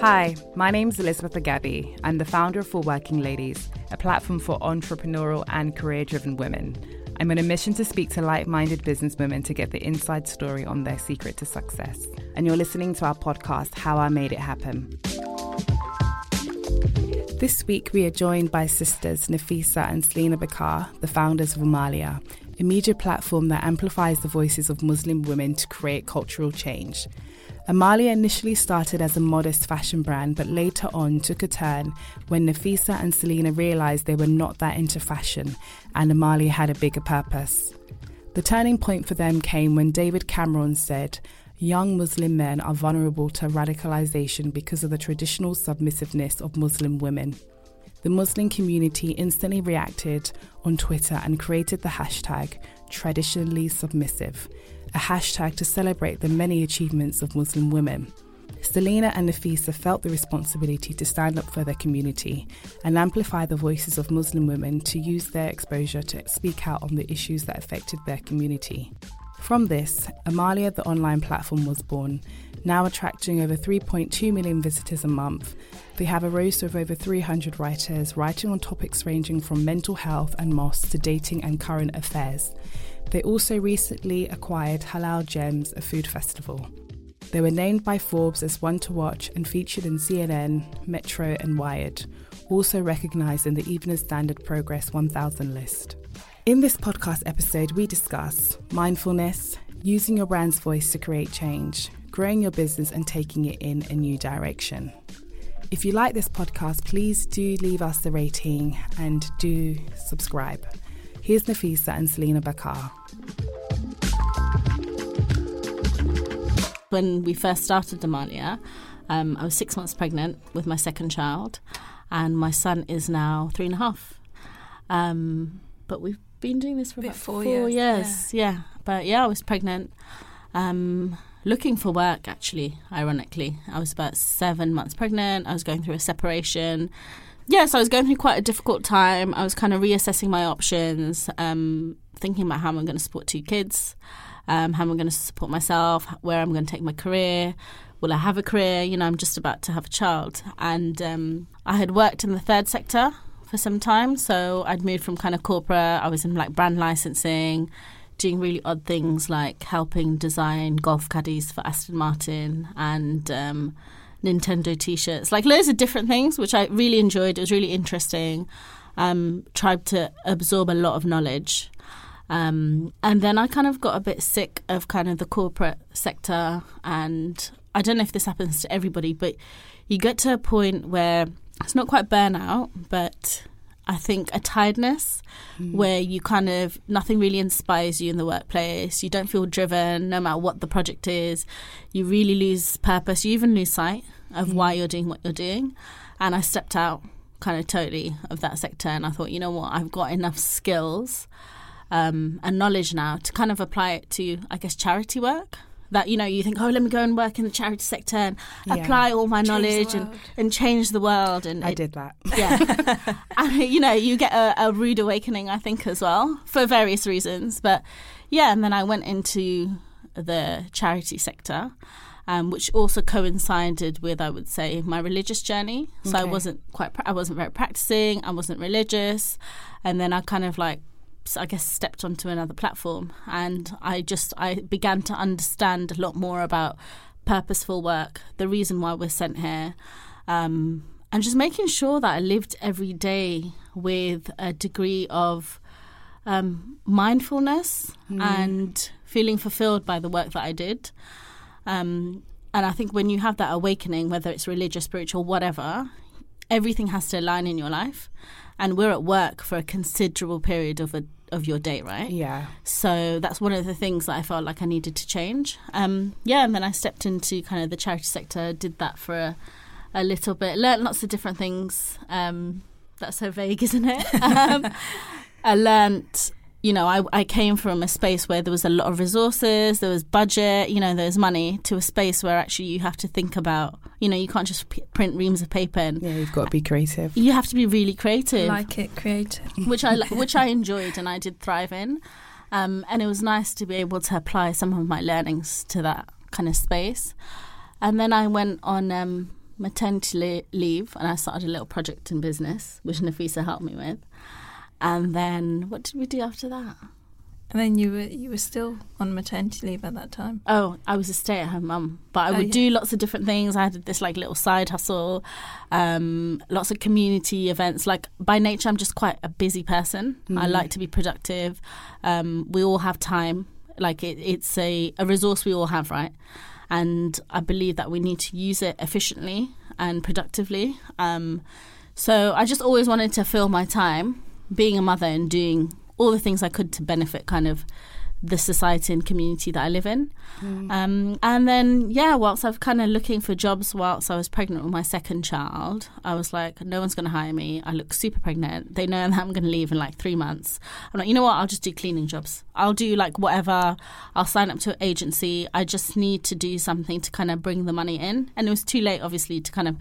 Hi, my name is Elizabeth Agabi. I'm the founder of For Working Ladies, a platform for entrepreneurial and career driven women. I'm on a mission to speak to like minded businesswomen to get the inside story on their secret to success. And you're listening to our podcast, How I Made It Happen. This week, we are joined by sisters Nafisa and Selina Bakkar, the founders of Amaliah, a media platform that amplifies the voices of Muslim women to create cultural change. Amaliah initially started as a modest fashion brand, but later on took a turn when Nafisa and Selina realized they were not that into fashion and Amaliah had a bigger purpose. The turning point for them came when David Cameron said, Young Muslim men are vulnerable to radicalization because of the traditional submissiveness of Muslim women. The Muslim community instantly reacted on Twitter and created the hashtag traditionally submissive, a hashtag to celebrate the many achievements of Muslim women. Selina and Nafisa felt the responsibility to stand up for their community and amplify the voices of Muslim women to use their exposure to speak out on the issues that affected their community. From this, Amaliah, the online platform, was born, now attracting over 3.2 million visitors a month. They have a roster of over 300 writers writing on topics ranging from mental health and mosques to dating and current affairs. They also recently acquired Halal Gems, a food festival. They were named by Forbes as one to watch and featured in CNN, Metro, and Wired, also recognised in the Evening Standard Progress 1000 list. In this podcast episode, we discuss mindfulness, using your brand's voice to create change, growing your business, and taking it in a new direction. If you like this podcast, please do leave us a rating and do subscribe. Here's Nafisa and Selina Bakkar. When we first started Amaliah, um, I was six months pregnant with my second child, and my son is now three and a half. Um, but we've been doing this for about four four years, years. Yeah. but yeah, I was pregnant. Um, looking for work, actually, ironically. I was about seven months pregnant. I was going through a separation yes, I was going through quite a difficult time. I was kind of reassessing my options, um, thinking about how I'm going to support two kids, um, how I'm going to support myself, where I'm going to take my career. Will I have a career? You know, I'm just about to have a child. And um, I had worked in the third sector for some time. So I'd moved from kind of corporate, I was in like brand licensing, doing really odd things like helping design golf caddies for Aston Martin and um, Nintendo T-shirts, like loads of different things, which I really enjoyed. It was really interesting. Um, tried to absorb a lot of knowledge. Um, and then I kind of got a bit sick of kind of the corporate sector. And I don't know if this happens to everybody, but you get to a point where it's not quite burnout, but I think a tiredness mm. where you kind of nothing really inspires you in the workplace. You don't feel driven no matter what the project is. You really lose purpose. You even lose sight of mm. why you're doing what you're doing. And I stepped out kind of totally of that sector and I thought, you know what, I've got enough skills um, and knowledge now to kind of apply it to, I guess, charity work that you know you think oh let me go and work in the charity sector and yeah. apply all my change knowledge and, and change the world. And I it, did that. Yeah. And you know you get a, a, rude awakening I think as well for various reasons. But yeah and then I went into the charity sector um, which also coincided with I would say my religious journey. So okay. I wasn't quite I wasn't very practicing I wasn't religious. And then I kind of like I guess stepped onto another platform and I just I began to understand a lot more about purposeful work, the reason why we're sent here, um, and just making sure that I lived every day with a degree of um, mindfulness mm. and feeling fulfilled by the work that I did. Um, and I think when you have that awakening, whether it's religious, spiritual, whatever, everything has to align in your life. And we're at work for a considerable period of a of your day, right? Yeah. So that's one of the things that I felt like I needed to change. Um, yeah, and then I stepped into kind of the charity sector, did that for a, a little bit, learned lots of different things. Um, that's so vague, isn't it? um, I learned you know, I, I came from a space where there was a lot of resources, there was budget, you know, there's money, to a space where actually you have to think about, you know, you can't just p- print reams of paper. And yeah, you've got to be creative. You have to be really creative. Like it, creative. Which I which I enjoyed and I did thrive in, um, and it was nice to be able to apply some of my learnings to that kind of space. And then I went on um, maternity leave and I started a little project in business, which Nafisa helped me with. And then what did we do after that? And then you were you were still on maternity leave at that time. Oh, I was a stay-at-home mum, but I Oh, would yeah. do lots of different things. I had this like little side hustle, um, lots of community events. Like by nature, I'm just quite a busy person. I Mhm. like to be productive. Um, we all have time. Like it, it's a, a resource we all have, right? And I believe that we need to use it efficiently and productively. Um, so I just always wanted to fill my time being a mother and doing all the things I could to benefit kind of the society and community that I live in. Um, and then, yeah, whilst I was kind of looking for jobs whilst I was pregnant with my second child, I was like, no one's going to hire me. I look super pregnant. They know that I'm going to leave in like three months. I'm like, you know what? I'll just do cleaning jobs. I'll do like whatever. I'll sign up to an agency. I just need to do something to kind of bring the money in. And it was too late, obviously, to kind of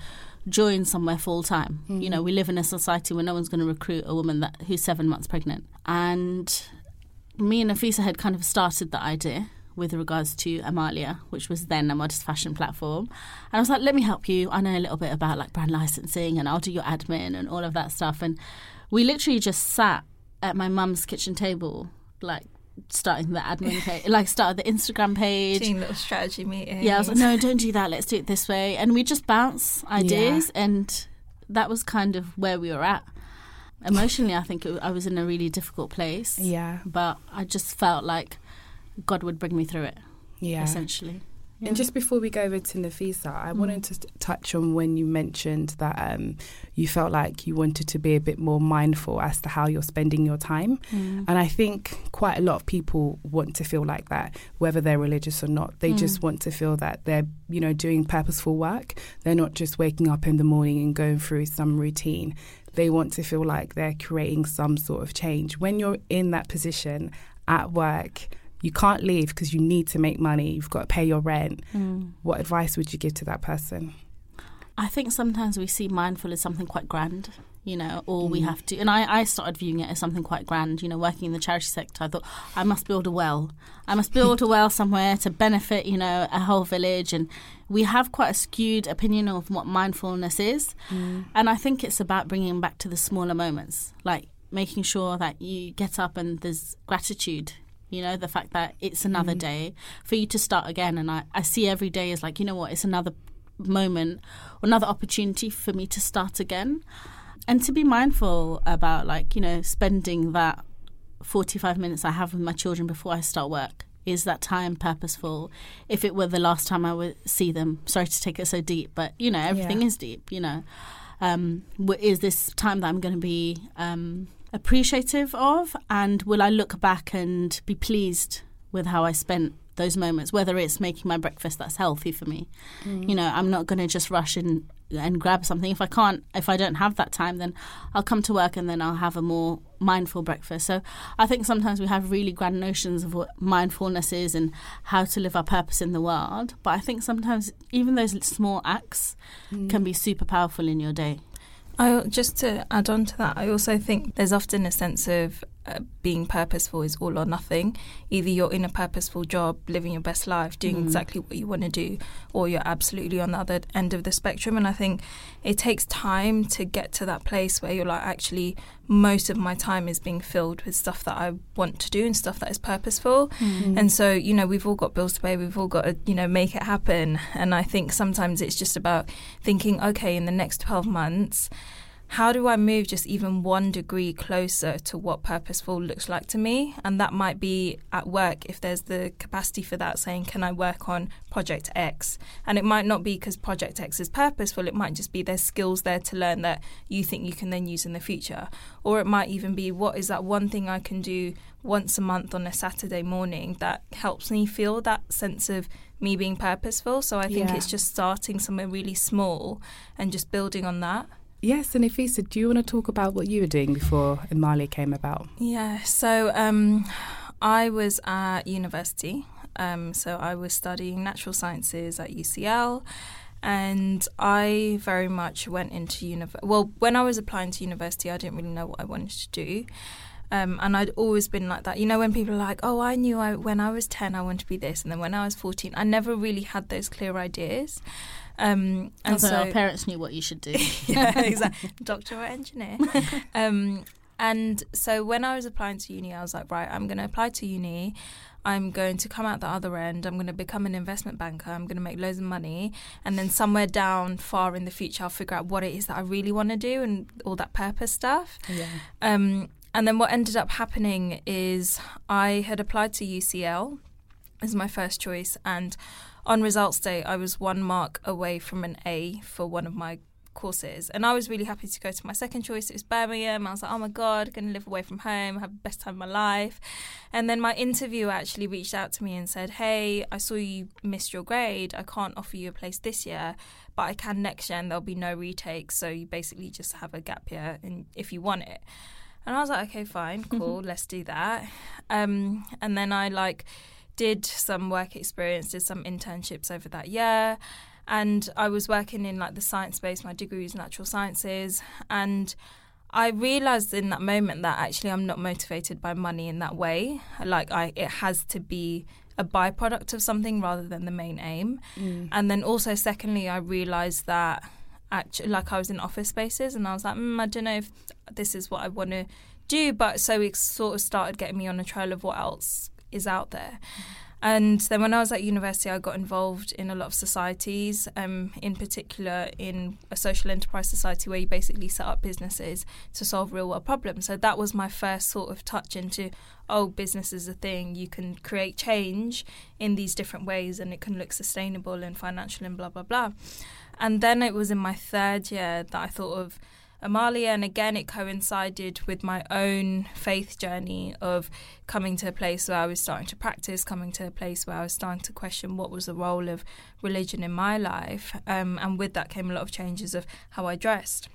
join somewhere full time. You mm-hmm. know, we live in a society where no one's going to recruit a woman that who's seven months pregnant. And me and Nafisa had kind of started the idea with regards to Amaliah, which was then a modest fashion platform. And I was like, let me help you. I know a little bit about like brand licensing and I'll do your admin and all of that stuff. And we literally just sat at my mum's kitchen table, like starting the admin page, like started the Instagram page. Doing little strategy meetings. Yeah, I was like, no, don't do that. Let's do it this way. And we just bounce ideas, and that was kind of where we were at. Emotionally, I think it, I was in a really difficult place. Yeah, But I just felt like God would bring me through it, yeah. essentially. And just before we go over to Nafisa, I Mm. wanted to touch on when you mentioned that um, you felt like you wanted to be a bit more mindful as to how you're spending your time. Mm. And I think quite a lot of people want to feel like that, whether they're religious or not. They just Mm. want to feel that they're, you know, doing purposeful work. They're not just waking up in the morning and going through some routine. They want to feel like they're creating some sort of change. When you're in that position at work, you can't leave because you need to make money. You've got to pay your rent. Mm. What advice would you give to that person? I think sometimes we see mindful as something quite grand, you know, or we Mm. have to. And I, I started viewing it as something quite grand, you know, working in the charity sector. I thought, I must build a well. I must build a well somewhere to benefit, you know, a whole village. And we have quite a skewed opinion of what mindfulness is. And I think it's about bringing back to the smaller moments, like making sure that you get up and there's gratitude. You know, the fact that it's another day for you to start again. And I, I see every day as like, you know what, it's another moment, another opportunity for me to start again. And to be mindful about, like, you know, spending that 45 minutes I have with my children before I start work. Is that time purposeful? If it were the last time I would see them, sorry to take it so deep, but you know, everything Yeah. is deep, you know. Um, is this time that I'm going to be um, appreciative of? And will I look back and be pleased with how I spent those moments, whether it's making my breakfast that's healthy for me? Mm. You know, I'm not going to just rush in and grab something. If I can't, if I don't have that time, then I'll come to work and then I'll have a more mindful breakfast. So I think sometimes we have really grand notions of what mindfulness is and how to live our purpose in the world. But I think sometimes even those small acts mm. can be super powerful in your day. I just to add on to that, I also think there's often a sense of uh, being purposeful is all or nothing. Either you're in a purposeful job, living your best life, doing Mm. exactly what you want to do, or you're absolutely on the other end of the spectrum. And I think it takes time to get to that place where you're like, actually, most of my time is being filled with stuff that I want to do and stuff that is purposeful. And so, you know, we've all got bills to pay, we've all got to, you know, make it happen. And I think sometimes it's just about thinking, okay, in the next 12 months, how do I move just even one degree closer to what purposeful looks like to me? And that might be at work if there's the capacity for that, saying, can I work on project X? And it might not be because project X is purposeful, it might just be there's skills there to learn that you think you can then use in the future. Or it might even be, what is that one thing I can do once a month on a Saturday morning that helps me feel that sense of me being purposeful? So I think Yeah. it's just starting somewhere really small and just building on that. Yes, and Nafisa, do you want to talk about what you were doing before Amaliah came about? Yeah, so um, I was at university. Um, so I was studying natural sciences at UCL, and I very much went into university. Well, when I was applying to university, I didn't really know what I wanted to do. Um, and I'd always been like that. You know, when people are like, "Oh, I knew I when I was ten, I wanted to be this," and then when I was fourteen, I never really had those clear ideas. Um, and Although so our parents knew what you should do. yeah, exactly. Doctor or engineer. um, and so when I was applying to uni, I was like, right, I'm going to apply to uni. I'm going to come out the other end. I'm going to become an investment banker. I'm going to make loads of money. And then somewhere down far in the future, I'll figure out what it is that I really want to do and all that purpose stuff. Yeah. Um, and then what ended up happening is I had applied to UCL as my first choice. And on results day, I was one mark away from an A for one of my courses. And I was really happy to go to my second choice. It was Birmingham. I was like, oh my God, going to live away from home, have the best time of my life. And then my interviewer actually reached out to me and said, hey, I saw you missed your grade. I can't offer you a place this year, but I can next year and there'll be no retakes. So you basically just have a gap year and if you want it. And I was like, okay, fine, cool, let's do that. Um, and then I like did some work experience, did some internships over that year and I was working in like the science space. My degree is natural sciences, and I realized in that moment that actually I'm not motivated by money in that way. Like I, it has to be a byproduct of something rather than the main aim. Mm. And then also, secondly, I realized that actually, like I was in office spaces, and I was like, mm, I don't know if this is what I want to do. But so it sort of started getting me on a trail of what else is out there. And then when I was at university, I got involved in a lot of societies, um, in particular in a social enterprise society where you basically set up businesses to solve real world problems. So that was my first sort of touch into, oh, business is a thing. You can create change in these different ways and it can look sustainable and financial and blah, blah, blah. And then it was in my third year that I thought of, Amaliah, and again, it coincided with my own faith journey of coming to a place where I was starting to practice, coming to a place where I was starting to question what was the role of religion in my life. Um, and with that came a lot of changes of how I dressed.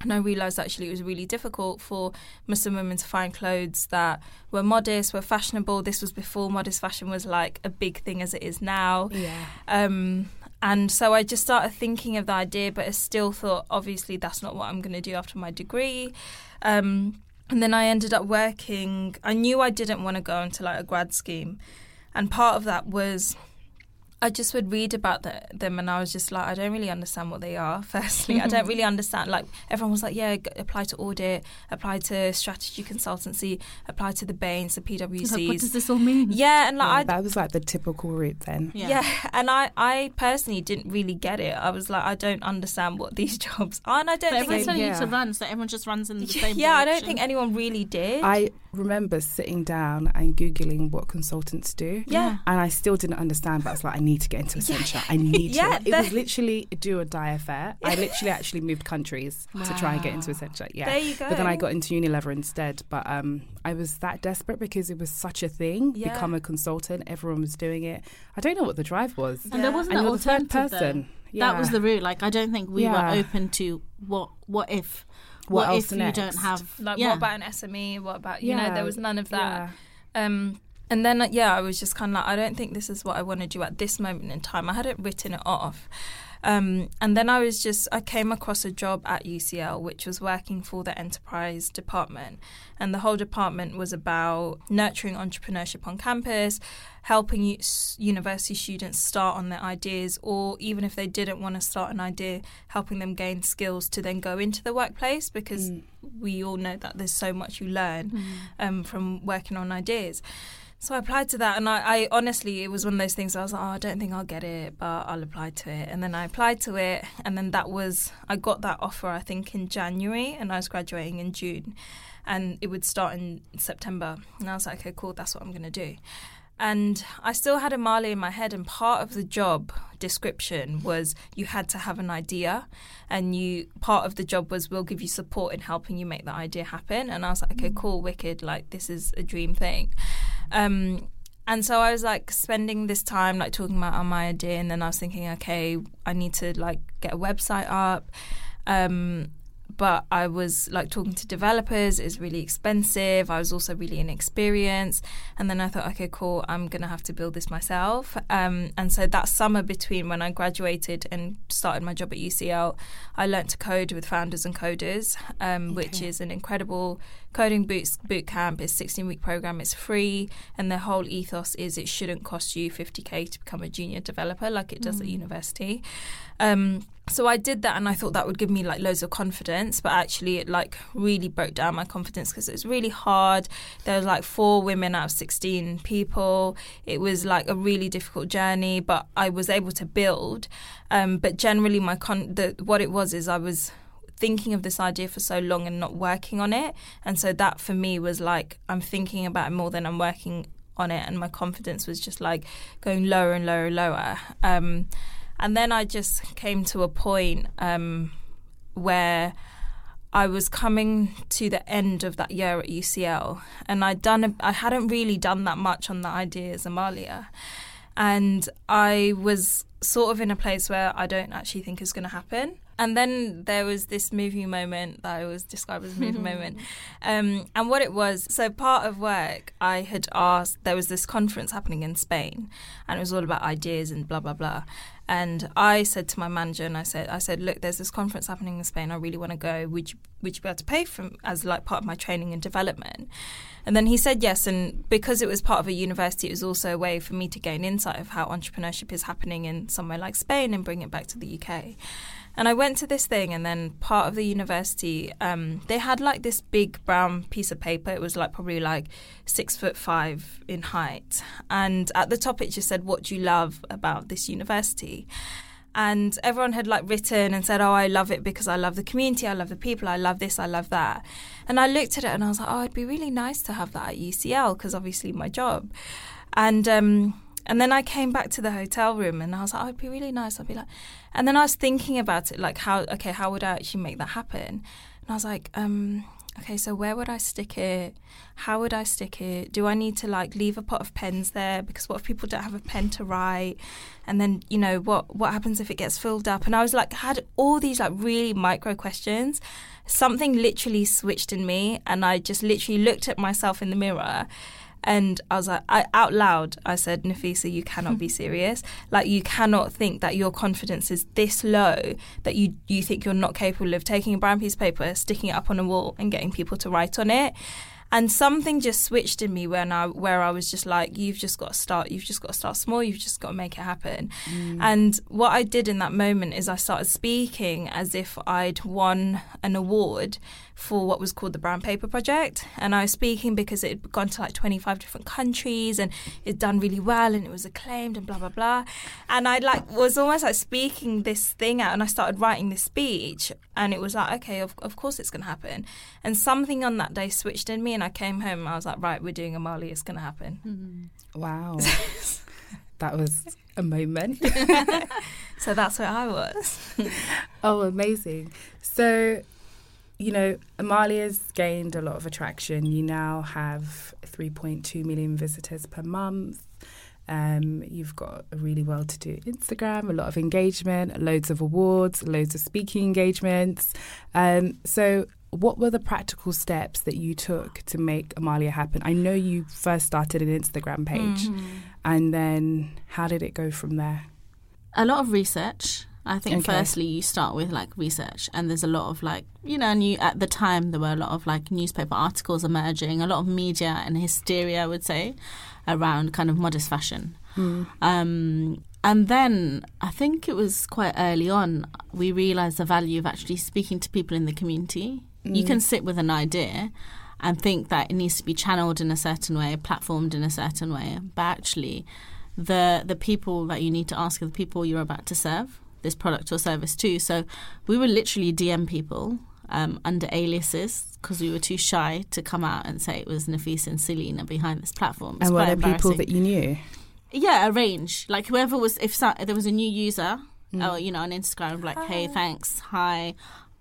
And I realised actually it was really difficult for Muslim women to find clothes that were modest, were fashionable. This was before modest fashion was like a big thing as it is now. Yeah. Um, and so I just started thinking of the idea, but I still thought, obviously, that's not what I'm going to do after my degree. Um, and then I ended up working. I knew I didn't want to go into like a grad scheme, and part of that was I just would read about the, them and I was just like, I don't really understand what they are. Firstly, I don't mm-hmm. really understand. Like everyone was like, yeah, g- apply to audit, apply to strategy consultancy, apply to the Bains, the PwCs. Like, what does this all mean? yeah, and like Yeah, that was like the typical route then. Yeah. yeah. and I, I personally didn't really get it. I was like, I don't understand what these jobs are, and I don't But think. everyone's Same telling you to run, so everyone just runs in the same yeah, I don't think anyone really did. I remember sitting down and googling what consultants do. yeah. And I still didn't understand, but I was like, I need to get into Accenture. I need Yeah, to. It was literally do or die affair. I literally actually moved countries to try and get into Accenture. Yeah. There you go. But then I got into Unilever instead. But um, I was that desperate because it was such a thing. Yeah. Become a consultant. Everyone was doing it. I don't know what the drive was. And there wasn't And an you're the third alternative person. Yeah. That was the route. Like, I don't think we were open to what what if What else if you don't have Like, yeah. what about an SME? What about you know? There was none of that. Yeah. Um, and then, uh, yeah, I was just kind of like, I don't think this is what I want to do at this moment in time. I hadn't written it off. Um, and then I was just, I came across a job at UCL, which was working for the enterprise department. And the whole department was about nurturing entrepreneurship on campus, helping university students start on their ideas, or even if they didn't want to start an idea, helping them gain skills to then go into the workplace because Mm. we all know that there's so much you learn Mm. um, from working on ideas. So I applied to that, and I, I honestly, it was one of those things. I was like, oh, I don't think I'll get it, but I'll apply to it. And then I applied to it, and then that was, I got that offer, I think, in January, and I was graduating in June, and it would start in September. And I was like, okay, cool, that's what I'm going to do. And I still had Amaliah in my head, and part of the job description was you had to have an idea, and you part of the job was we'll give you support in helping you make that idea happen. And I was like, okay, cool, wicked, like this is a dream thing. Um, and so I was like spending this time like talking about my idea, and then I was thinking, okay, I need to like get a website up. Um, but I was like talking to developers, it's really expensive. I was also really inexperienced. And then I thought, okay, cool, I'm going to have to build this myself. Um, and so that summer between when I graduated and started my job at UCL, I learnt to code with Founders and Coders, um, which is an incredible Coding Boots Boot Camp is 16 week program. It's free, and the whole ethos is it shouldn't cost you 50k to become a junior developer like it does at university. Um, so I did that, and I thought that would give me like loads of confidence, but actually it like really broke down my confidence because it was really hard. There was like four women out of 16 people. It was like a really difficult journey, but I was able to build. Um, but generally, my con the, what it was is I was thinking of this idea for so long and not working on it. And so that for me was like, I'm thinking about it more than I'm working on it. And my confidence was just like going lower and lower and lower. Um, and then I just came to a point um, where I was coming to the end of that year at UCL, and I'd done. A, I hadn't really done that much on the ideas Amaliah, and I was sort of in a place where I don't actually think is going to happen. And then there was this moving moment that I was described as a moving moment. Um, and what it was, so part of work, I had asked, there was this conference happening in Spain, and it was all about ideas and blah, blah, blah. And I said to my manager, and I said, I said, look, there's this conference happening in Spain. I really want to go. Would you, would you be able to pay for as like part of my training and development? And then he said yes. And because it was part of a university, it was also a way for me to gain insight of how entrepreneurship is happening in somewhere like Spain and bring it back to the UK. And I went to this thing, and then part of the university, um, they had like this big brown piece of paper. It was like probably like six foot five in height. And at the top, it just said, What do you love about this university? And everyone had like written and said, Oh, I love it because I love the community, I love the people, I love this, I love that. And I looked at it and I was like, Oh, it'd be really nice to have that at UCL because obviously my job. And, um, and then I came back to the hotel room and I was like, oh, it'd be really nice. I'd be like, and then I was thinking about it, like how, okay, how would I actually make that happen? And I was like, um, okay, so where would I stick it? How would I stick it? Do I need to like leave a pot of pens there? Because what if people don't have a pen to write? And then, you know, what, what happens if it gets filled up? And I was like, had all these like really micro questions. Something literally switched in me and I just literally looked at myself in the mirror and I was like, I, out loud, I said, Nafisa, you cannot be serious. Like, you cannot think that your confidence is this low that you, you think you're not capable of taking a brown piece of paper, sticking it up on a wall, and getting people to write on it. And something just switched in me when I where I was just like, you've just got to start. You've just got to start small. You've just got to make it happen. Mm. And what I did in that moment is I started speaking as if I'd won an award for what was called the Brown Paper Project. And I was speaking because it had gone to like 25 different countries and it'd done really well and it was acclaimed and blah, blah, blah. And I like was almost like speaking this thing out and I started writing this speech and it was like, okay, of, of course it's going to happen. And something on that day switched in me and I came home and I was like, right, we're doing Amaliah, it's going to happen. Mm-hmm. Wow. that was a moment. so that's where I was. oh, amazing. So you know, Amaliah's gained a lot of attraction. You now have 3.2 million visitors per month. Um, you've got a really well to do Instagram, a lot of engagement, loads of awards, loads of speaking engagements. Um, so, what were the practical steps that you took to make Amaliah happen? I know you first started an Instagram page, mm-hmm. and then how did it go from there? A lot of research. I think okay. firstly you start with like research, and there's a lot of like you know, and you at the time there were a lot of like newspaper articles emerging, a lot of media and hysteria, I would say, around kind of modest fashion. Mm. Um, and then I think it was quite early on we realised the value of actually speaking to people in the community. Mm. You can sit with an idea and think that it needs to be channeled in a certain way, platformed in a certain way, but actually the the people that you need to ask are the people you're about to serve this product or service too. So we would literally DM people um, under aliases because we were too shy to come out and say it was Nafisa and Selina behind this platform. and were there people that you knew? Yeah, a range. Like whoever was, if so, there was a new user, mm. or you know, on Instagram, like, hi. hey, thanks, hi,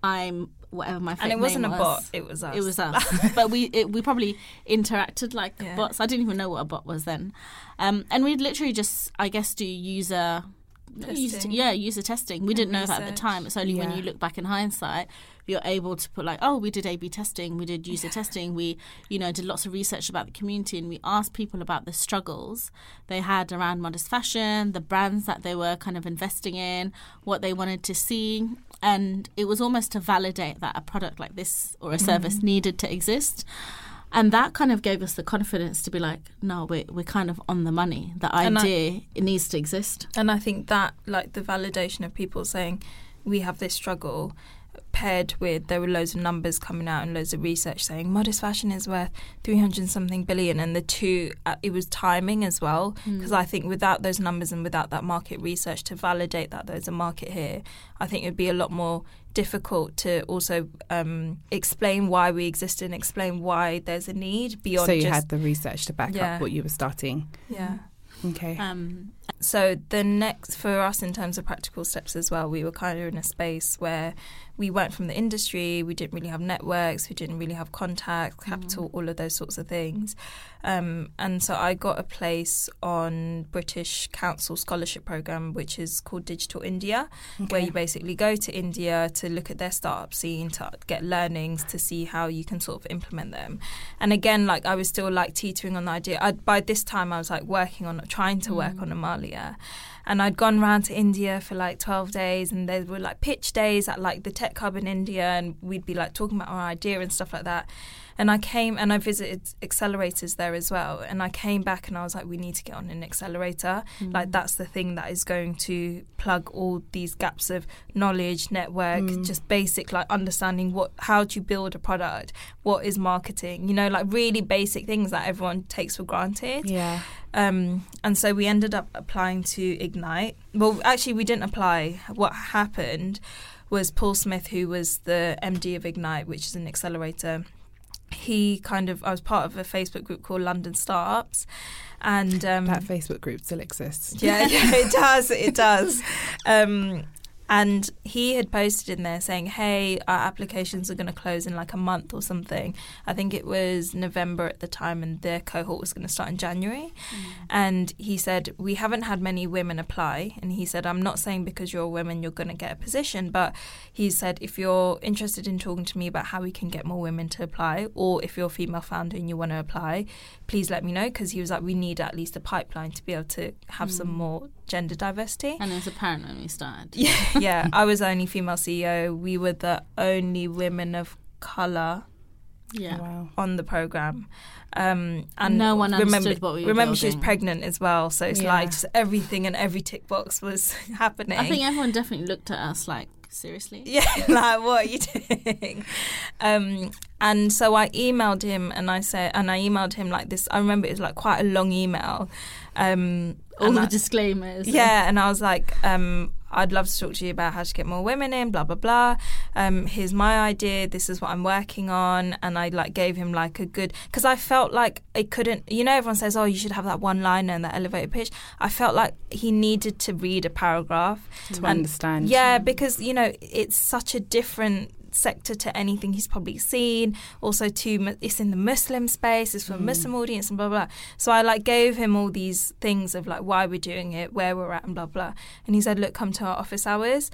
I'm whatever my and it wasn't a was. bot it was us it was us but we it, we probably interacted like yeah. bots i didn't even know what a bot was then um, and we'd literally just i guess do user Used, Testing. yeah, user testing. We didn't know that at the time. It's only when you look back in hindsight, you're able to put like, oh, we did A/B testing, we did user testing, we, you know, did lots of research about the community, and we asked people about the struggles they had around modest fashion, the brands that they were kind of investing in, what they wanted to see, and it was almost to validate that a product like this or a mm-hmm. service needed to exist. And that kind of gave us the confidence to be like, no, we're, we're kind of on the money. The And I- idea it needs to exist. And I think that, like, the validation of people saying we have this struggle, paired with there were loads of numbers coming out and loads of research saying modest fashion is worth 300 something billion. And the two, uh, it was timing as well. Because I think without those numbers and without that market research to validate that there's a market here, I think it would be a lot more difficult to also um, explain why we exist and explain why there's a need beyond So you just. had the research to back Yeah. up what you were starting. yeah. Okay. Um, So the next for us in terms of practical steps as well, we were kind of in a space where we weren't from the industry, we didn't really have networks, we didn't really have contacts, capital, all of those sorts of things. Um, and so I got a place on British Council scholarship program, which is called Digital India, where you basically go to India to look at their startup scene, to get learnings, to see how you can sort of implement them. And again, like I was still like teetering on the idea. I, by this time, I was like working on trying to work on Amaliah. And I'd gone round to India for like 12 days, and there were like pitch days at like the tech hub in India, and we'd be like talking about our idea and stuff like that. And I came and I visited accelerators there as well. And I came back and I was like, we need to get on an accelerator. Like, that's the thing that is going to plug all these gaps of knowledge, network, just basic, like understanding what, how do you build a product? What is marketing? You know, like really basic things that everyone takes for granted. Yeah. Um, and so we ended up applying to Ignite. Well, actually, we didn't apply. What happened was Paul Smith, who was the MD of Ignite, which is an accelerator. He kind of, I was part of a Facebook group called London Startups, and um, That Facebook group still exists. yeah, yeah, it does. It does. Um, and he had posted in there saying, "Hey, our applications are going to close in like a month or something." I think it was November at the time, and their cohort was going to start in January. Mm. And he said, "We haven't had many women apply." And he said, "I'm not saying because you're a woman you're going to get a position, but he said if you're interested in talking to me about how we can get more women to apply, or if you're a female founder and you want to apply, please let me know." Because he was like, "We need at least a pipeline to be able to have some mm. more gender diversity." and it was apparent when we started. Yeah, yeah. I was the only female CEO. We were the only women of color Yeah. Wow. on the program. Um, and No one remember, what we were Remember, she was pregnant as well, so it's Yeah. like just everything and every tick box was happening. I think everyone definitely looked at us like, seriously? yeah, like what are you doing? Um, and so I emailed him, and I said, and I emailed him like this. I remember it was like quite a long email. Um, All and the I- disclaimers. yeah, and I was like, um, I'd love to talk to you about how to get more women in, blah blah blah. Um, here's my idea. This is what I'm working on, and I like gave him like a good because I felt like it couldn't. You know, everyone says, "Oh, you should have that one liner and that elevator pitch." I felt like he needed to read a paragraph To And- understand. yeah, because you know it's such a different sector to anything he's probably seen. Also, to it's in the Muslim space, it's for a Muslim audience, and blah blah. So I like gave him all these things of like why we're doing it, where we're at, and blah blah. And he said, "Look, come to our office hours."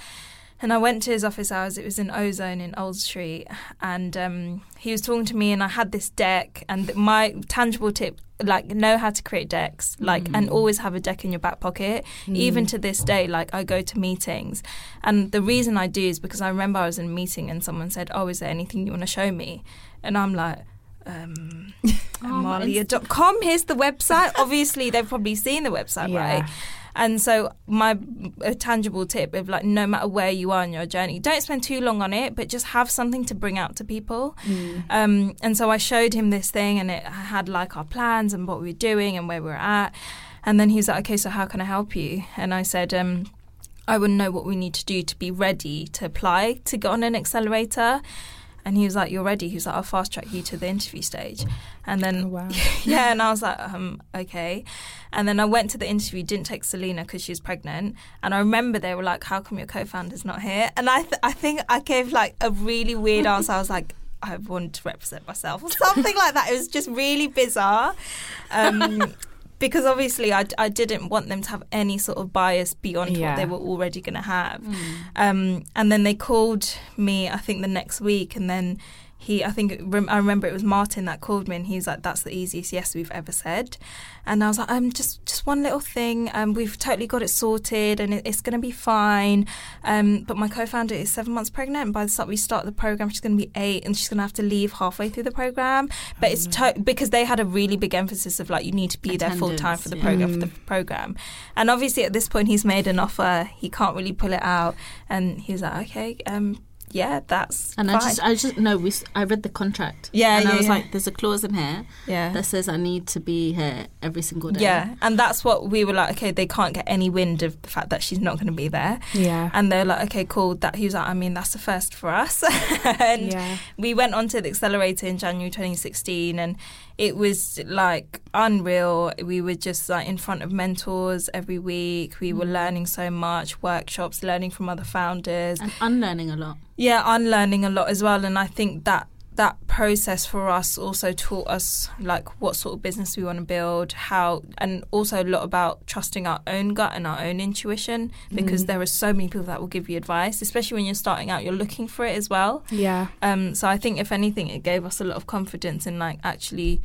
And I went to his office hours. It was in Ozone in Old Street, and um, he was talking to me. And I had this deck, and my tangible tip, like know how to create decks, like and always have a deck in your back pocket. Even to this day, like I go to meetings, and the reason I do is because I remember I was in a meeting and someone said, "Oh, is there anything you want to show me?" And I'm like. Um, Amaliah.com. Here's the website. Obviously, they've probably seen the website, Yeah. right? And so, my a tangible tip of like, no matter where you are in your journey, don't spend too long on it, but just have something to bring out to people. Um, and so, I showed him this thing, and it had like our plans and what we were doing and where we were at. And then he's like, "Okay, so how can I help you?" And I said, um, "I wouldn't know what we need to do to be ready to apply to get on an accelerator." And he was like, "You're ready." He was like, "I'll fast track you to the interview stage." And then Oh, wow. yeah, and I was like, um, okay. And then I went to the interview, didn't take Selina because she was pregnant. And I remember they were like, how come your co-founder's not here? And I, th- I think I gave like a really weird answer. I was like, I wanted to represent myself or something like that. It was just really bizarre. Um, because obviously I, I didn't want them to have any sort of bias beyond Yeah. what they were already going to have. Mm. Um, and then they called me, I think, the next week, and then he, I think, I remember it was Martin that called me, and he was like, "That's the easiest yes we've ever said," and I was like, "Um, just just one little thing. Um, we've totally got it sorted, and it, it's going to be fine. Um, but my co-founder is seven months pregnant, and by the time we start the program, she's going to be eight, and she's going to have to leave halfway through the program. But it's to- because they had a really big emphasis of like you need to be there full time for the Attendance, program for the program, and obviously at this point he's made an offer, he can't really pull it out, and he's like, okay, um, yeah, that's And fine. I just, I just no. We, I read the contract. Yeah, and I was yeah. like, "There's a clause in here yeah. that says I need to be here every single day." Yeah, and that's what we were like. Okay, they can't get any wind of the fact that she's not going to be there, Yeah. and they're like, okay, cool. That he was like, I mean, that's the first for us. and yeah. we went on to the accelerator in January 2016, and it was like unreal. We were just like in front of mentors every week. We were Mm. learning so much, workshops, learning from other founders. and unlearning a lot. Yeah, unlearning a lot as well, and I think that that process for us also taught us like what sort of business we want to build, how, and also a lot about trusting our own gut and our own intuition because Mm. there are so many people that will give you advice, especially when you're starting out. You're looking for it as well. Yeah. Um, so I think if anything, it gave us a lot of confidence in like actually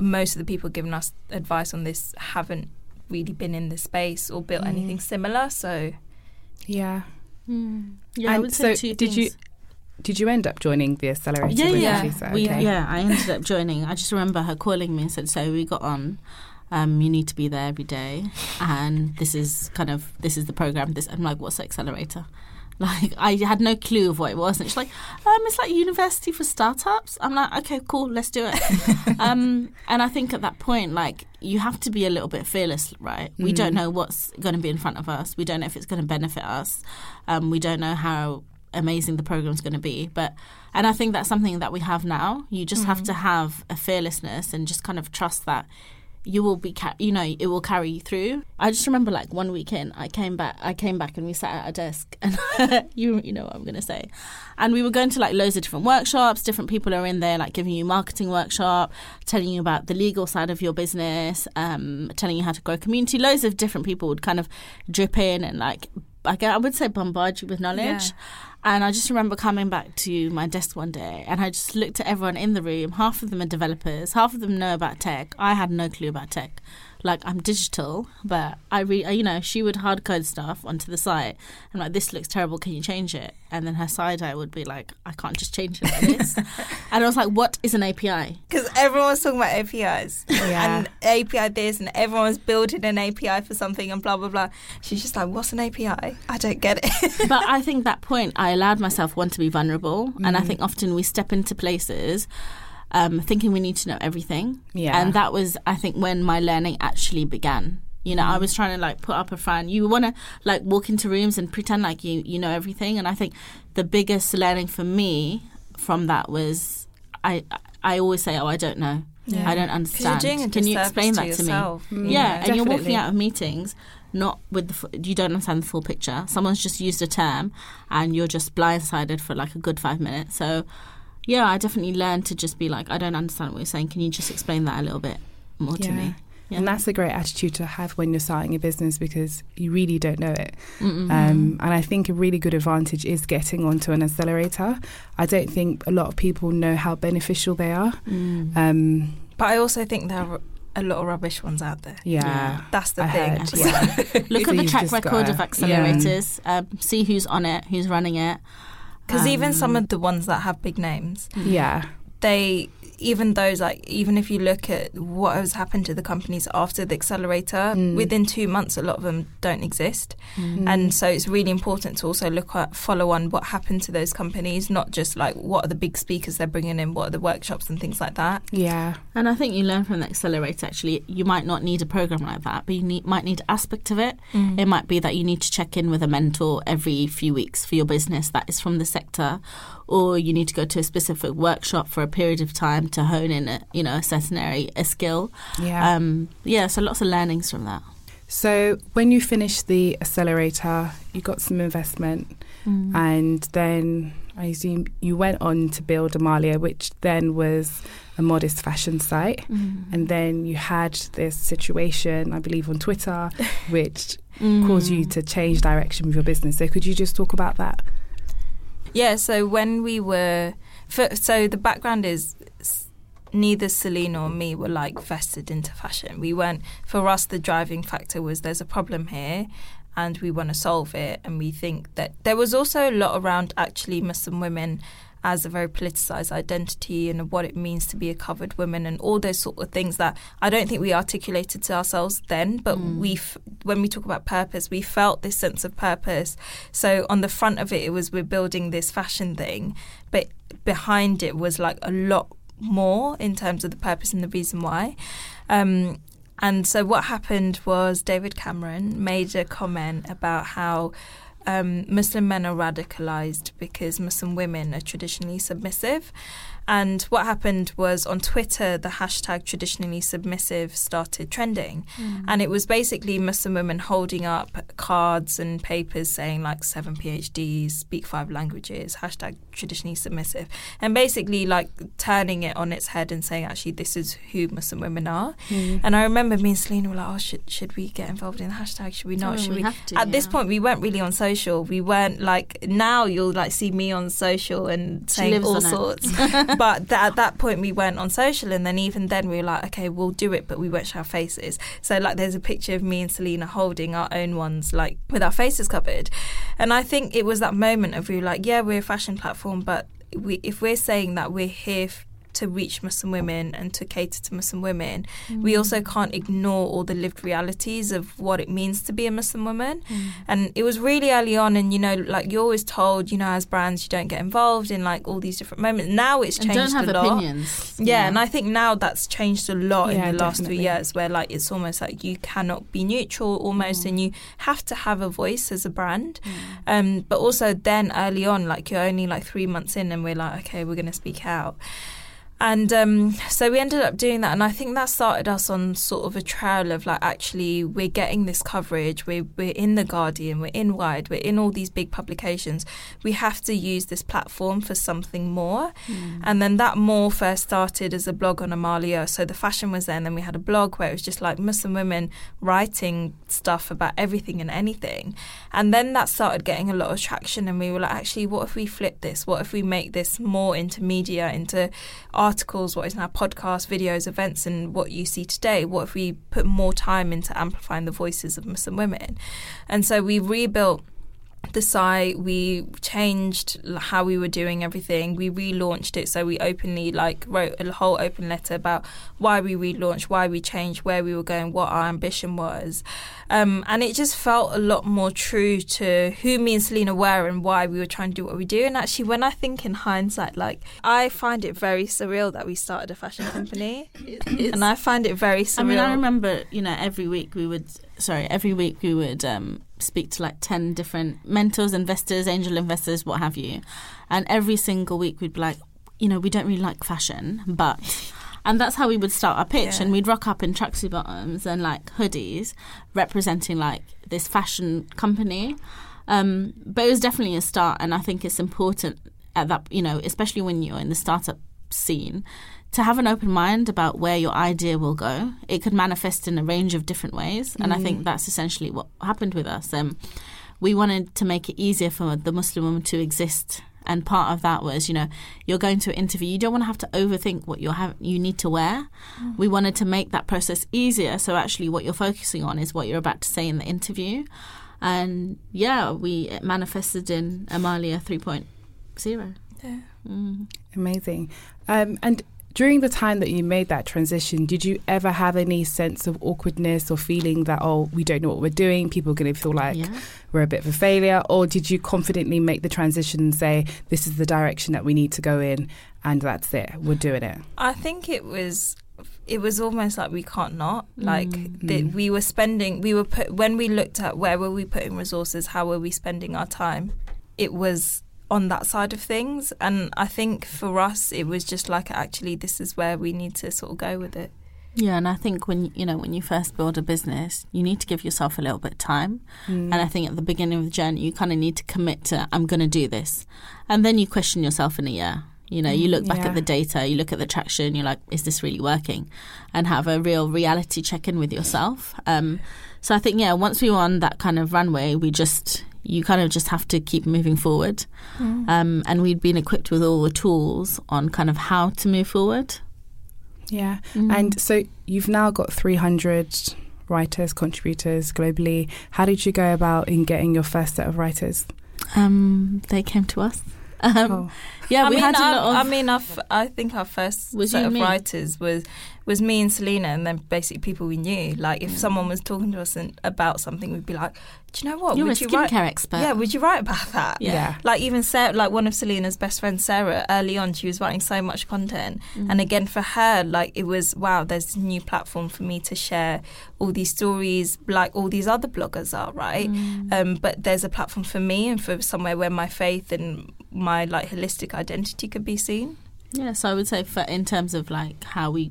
most of the people giving us advice on this haven't really been in this space or built Mm. anything similar. So Yeah. Yeah, I And would say so two did you- Did you end up joining the accelerator? Yeah, yeah. We, Okay. yeah, I ended up joining. I just remember her calling me and said, "So we got on. Um, you need to be there every day, and this is kind of this is the program. This I'm like, what's the accelerator? Like I had no clue of what it was, and she's like, um, it's like university for startups. I'm like, okay, cool, let's do it. um, and I think at that point, like you have to be a little bit fearless, right? We Mm. don't know what's going to be in front of us. We don't know if it's going to benefit us. Um, we don't know how amazing the program's going to be, but and I think that's something that we have now. You just have to have a fearlessness and just kind of trust that you will be, ca- you know, it will carry you through. I just remember like one weekend, I came back, I came back and we sat at a desk, and you, you know what I'm gonna say, and we were going to like loads of different workshops. Different people are in there, like giving you marketing workshop, telling you about the legal side of your business, um, telling you how to grow community. Loads of different people would kind of drip in and like. I would say bombard you with knowledge. Yeah. And I just remember coming back to my desk one day and I just looked at everyone in the room. Half of them are developers, half of them know about tech. I had no clue about tech. Like, I'm digital, but I re- you know, she would hard code stuff onto the site. I'm like, this looks terrible, can you change it? And then her side eye would be like, I can't just change it like this. and I was like, what is an API? because everyone was talking about APIs Yeah. and API this, and everyone was building an API for something, and blah blah blah. She's just like, "What's an API? I don't get it." but I think that point, I allowed myself one to be vulnerable, and I Mm. think often we step into places um, thinking we need to know everything, Yeah. and that was, I think, when my learning actually began. You know, Mm. I was trying to like put up a front. You want to like walk into rooms and pretend like you you know everything, and I think the biggest learning for me from that was I I always say, oh, I don't know, Yeah. I don't understand. You're doing a Can you explain to that to me? Mm. Yeah, know? and you're walking out of meetings not with the you don't understand the full picture. Someone's just used a term, and you're just blindsided for like a good five minutes. So, yeah, I definitely learned to just be like, I don't understand what you're saying. Can you just explain that a little bit more to me? Yeah. And that's a great attitude to have when you're starting a business because you really don't know it. Um, and I think a really good advantage is getting onto an accelerator. I don't think a lot of people know how beneficial they are. Mm. Um, But I also think there are a lot of rubbish ones out there. yeah. Yeah. That's the I thing. heard, yeah. Look So at the track record of gotta- accelerators. Um, see who's on it, who's running it. Because even some Um, of the ones that have big names, Yeah. they even those like even if you look at what has happened to the companies after the accelerator, Mm. within two months a lot of them don't exist. Mm. And so it's really important to also look at follow on what happened to those companies, not just like what are the big speakers they're bringing in, what are the workshops and things like that. Yeah. And I think you learn from the accelerator. Actually, you might not need a program like that, but you need, might need aspect of it. Mm. It might be that you need to check in with a mentor every few weeks for your business that is from the sector, or you need to go to a specific workshop for a period of time to hone in a you know a certain area, a skill. Yeah. Um, yeah, so lots of learnings from that. So when you finished the accelerator, you got some investment, Mm. and then I assume you went on to build Amaliah, which then was a modest fashion site. Mm. And then you had this situation, I believe, on Twitter, which Mm. caused you to change direction with your business. So could you just talk about that? Yeah, so when we were, for, so the background is neither Selina or me were like vested into fashion. We weren't, for us, the driving factor was there's a problem here and we want to solve it. And we think that there was also a lot around actually Muslim women as a very politicized identity and what it means to be a covered woman and all those sort of things that I don't think we articulated to ourselves then, but Mm. we when we talk about purpose, we felt this sense of purpose. So on the front of it, it was we're building this fashion thing, but behind it was like a lot more in terms of the purpose and the reason why. Um, and so what happened was David Cameron made a comment about how um, Muslim men are radicalized because Muslim women are traditionally submissive. And what happened was on Twitter, the hashtag traditionally submissive started trending. Mm. And it was basically Muslim women holding up cards and papers saying like seven PhDs, speak five languages, hashtag traditionally submissive. And basically like turning it on its head and saying actually this is who Muslim women are. And I remember me and Selina were like, oh, should, should we get involved in the hashtag? Should we not? Oh, should we we? have to, At this point, we weren't really on social. We weren't like, now you'll like see me on social and saying all sorts. but th- at that point we weren't on social and then even then we were like okay we'll do it but we won't show our faces. So like there's a picture of me and selina holding our own ones like with our faces covered. And i think it was that moment of we were like yeah we're a fashion platform but we, if we're saying that we're here f- to reach Muslim women and to cater to Muslim women, we also can't ignore all the lived realities of what it means to be a Muslim woman. Mm. And it was really early on, and you know, like you're always told, you know, as brands, you don't get involved in like all these different moments. Now it's and changed don't have a lot. opinions. Yeah, and I think now that's changed a lot Yeah, in the last definitely. three years, where like it's almost like you cannot be neutral almost, Mm. and you have to have a voice as a brand. Mm. Um, but also then early on, like you're only like three months in, and we're like, okay, we're going to speak out. And um, so we ended up doing that, and I think that started us on sort of a trail of like actually we're getting this coverage. We're we're in the Guardian, we're in Wired, we're in all these big publications. We have to use this platform for something more. Mm. And then that more first started as a blog on Amaliah. So the fashion was there, and then we had a blog where it was just like Muslim women writing stuff about everything and anything. And then that started getting a lot of traction, and we were like, actually, what if we flip this? What if we make this more into media, into articles, what is now podcasts, videos, events, and what you see today? What if we put more time into amplifying the voices of Muslim women? And so we rebuilt the site we changed how we were doing everything. We relaunched it so we openly like wrote a whole open letter about why we relaunched why we changed where we were going what our ambition was. Um, and it just felt a lot more true to who me and Selina were and why we were trying to do what we do. And actually when I think in hindsight like I find it very surreal that we started a fashion company. And I find it very surreal I mean, I remember, you know, every week we would, sorry, every week we would um, speak to like 10 different mentors, investors, angel investors, what have you. And every single week we'd be like, you know, we don't really like fashion, but. And that's how we would start our pitch. Yeah. And we'd rock up in tracksuit bottoms and like hoodies representing like this fashion company. Um, but it was definitely a start. And I think it's important at that, you know, especially when you're in the startup scene, to have an open mind about where your idea will go. It could manifest in a range of different ways, and I think that's essentially what happened with us. Um, we wanted to make it easier for the Muslim woman to exist. And part of that was, you know, you're going to an interview. You don't want to have to overthink what you have. You need to wear. We wanted to make that process easier. So actually, what you're focusing on is what you're about to say in the interview. And yeah, we it manifested in Amaliah 3.0. Yeah. Mm. Amazing. Um, and during the time that you made that transition, did you ever have any sense of awkwardness or feeling that, oh, we don't know what we're doing? People are going to feel like yeah. we're a bit of a failure? Or did you confidently make the transition and say, this is the direction that we need to go in and that's it, we're doing it? I think it was it was almost like we can't not like Mm. that Mm. we were spending we were put when we looked at where were we putting resources how were we spending our time it was on that side of things and I think for us it was just like actually this is where we need to sort of go with it Yeah, and I think when you know when you first build a business, you need to give yourself a little bit of time. Mm. And I think at the beginning of the journey, you kind of need to commit to I'm going to do this, and then you question yourself in a year. You know, you look back Yeah. at the data, you look at the traction, you're like, is this really working? And have a real reality check in with yourself. Um, so I think, yeah, once we were on that kind of runway, we just, you kind of just have to keep moving forward. Um, and we'd been equipped with all the tools on kind of how to move forward. Yeah. Mm. And so you've now got 300 writers, contributors globally. How did you go about in getting your first set of writers? Um, they came to us. Um, Oh. Yeah, I we mean, had a I, lot of. I mean, our f- I think our first Was set of and me? writers was was me and Selina, and then basically people we knew. Like, if someone was talking to us and, about something, we'd be like, "Do you know what? you're a would you write? skincare expert. Yeah, would you write about that? Yeah. Yeah. Like even Sarah, like one of Selina's best friends, Sarah. Early on, she was writing so much content, Mm. and again for her, like it was wow. There's this new platform for me to share all these stories, like all these other bloggers are, right? Mm. Um, but there's a platform for me and for somewhere where my faith and my like holistic identity could be seen. Yeah, so I would say for in terms of like how we,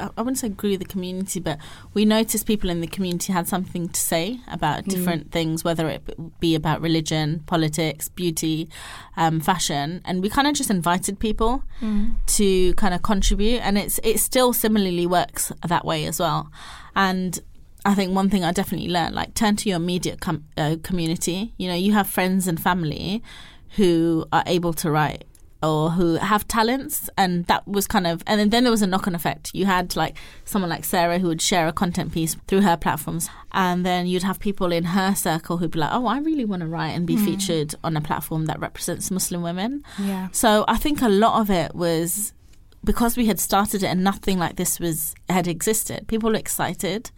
I I wouldn't say grew the community, but we noticed people in the community had something to say about Mm. different things, whether it be about religion, politics, beauty, um, fashion, and we kind of just invited people to kind of contribute, and it's it still similarly works that way as well, and. I think one thing I definitely learned, like turn to your immediate com- uh, community. You know, you have friends and family who are able to write or who have talents and that was kind of and then, then there was a knock-on effect. You had like someone like sarah who would share a content piece through her platforms and then you'd have people in her circle who'd be like oh i really want to write and be hmm. featured on a platform that represents muslim women. Yeah. so i think a lot of it was because we had started it and nothing like this was had existed people were excited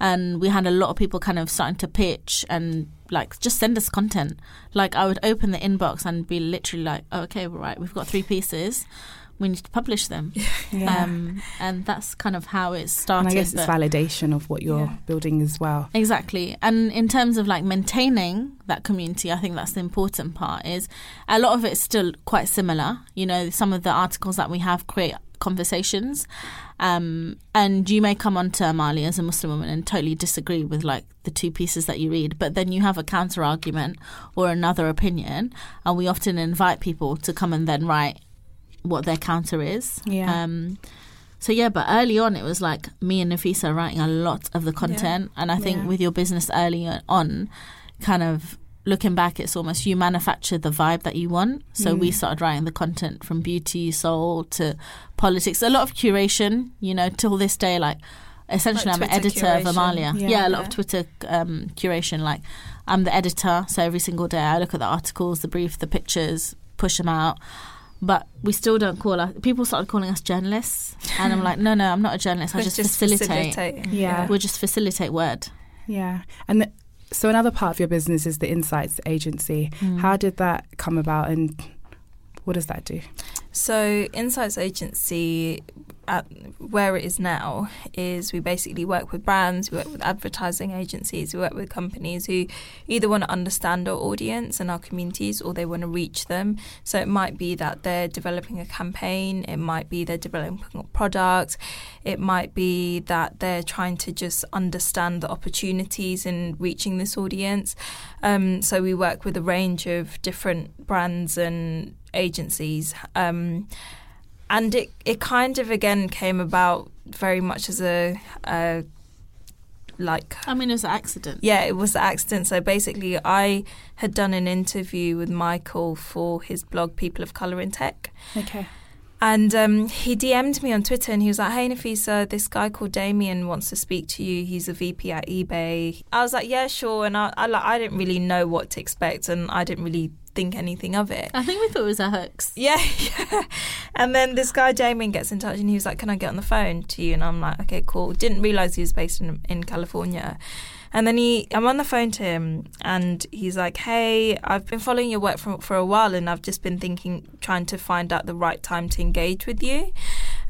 and we had a lot of people kind of starting to pitch and like just send us content like i would open the inbox and be literally like oh, okay right we've got three pieces we need to publish them Yeah. um, and that's kind of how it and started I guess it's validation of what you're Yeah. building as well. Exactly. And in terms of like maintaining that community, I think that's the important part is a lot of it's still quite similar. You know, some of the articles that we have create conversations. Um, and you may come onto Amaliah as a Muslim woman and totally disagree with like the two pieces that you read, but then you have a counter argument or another opinion. And we often invite people to come and then write what their counter is. Yeah. Um, so yeah, but early on it was like me and Nafisa writing a lot of the content, and I think Yeah. with your business early on, kind of looking back, it's almost you manufacture the vibe that you want. So we Mm. started writing the content from beauty, soul to politics, a lot of curation. You know, till this day, like essentially Like I'm an Twitter editor of. Amaliah. Yeah. Yeah, a lot of Twitter um, curation. Like I'm the editor, so every single day I look at the articles, the brief, the pictures, push them out. But we still don't call us. People started calling us journalists, and I'm like, no, no, I'm not a journalist. I It's just, facilitate. facilitating. Yeah. we'll just facilitate word. Yeah. And the, so another part of your business is the Insights Agency. Mm. How did that come about and what does that do? So, Insights Agency, at where it is now, is we basically work with brands, we work with advertising agencies, we work with companies who either want to understand our audience and our communities or they want to reach them. So, it might be that they're developing a campaign, it might be they're developing a product, it might be that they're trying to just understand the opportunities in reaching this audience. Um, so, we work with a range of different brands and agencies. Um, and it, it kind of again came about very much as a, a like I mean, it was an accident. yeah it was an accident so basically i had done an interview with michael for his blog people of color in tech Okay. and um, he DM'd me on Twitter and he was like, Hey Nafisa, this guy called Damien wants to speak to you. He's a VP at eBay. I was like, Yeah, sure. And I, I, like, I didn't really know what to expect and I didn't really think anything of it. I think we thought it was a hoax. Yeah, yeah. And then this guy Damien gets in touch and he was like, "Can I get on the phone to you?" And I'm like, "Okay, cool." Didn't realize he was based in in California. And then he, I'm on the phone to him, and he's like, "Hey, I've been following your work for for a while, and I've just been thinking, trying to find out the right time to engage with you."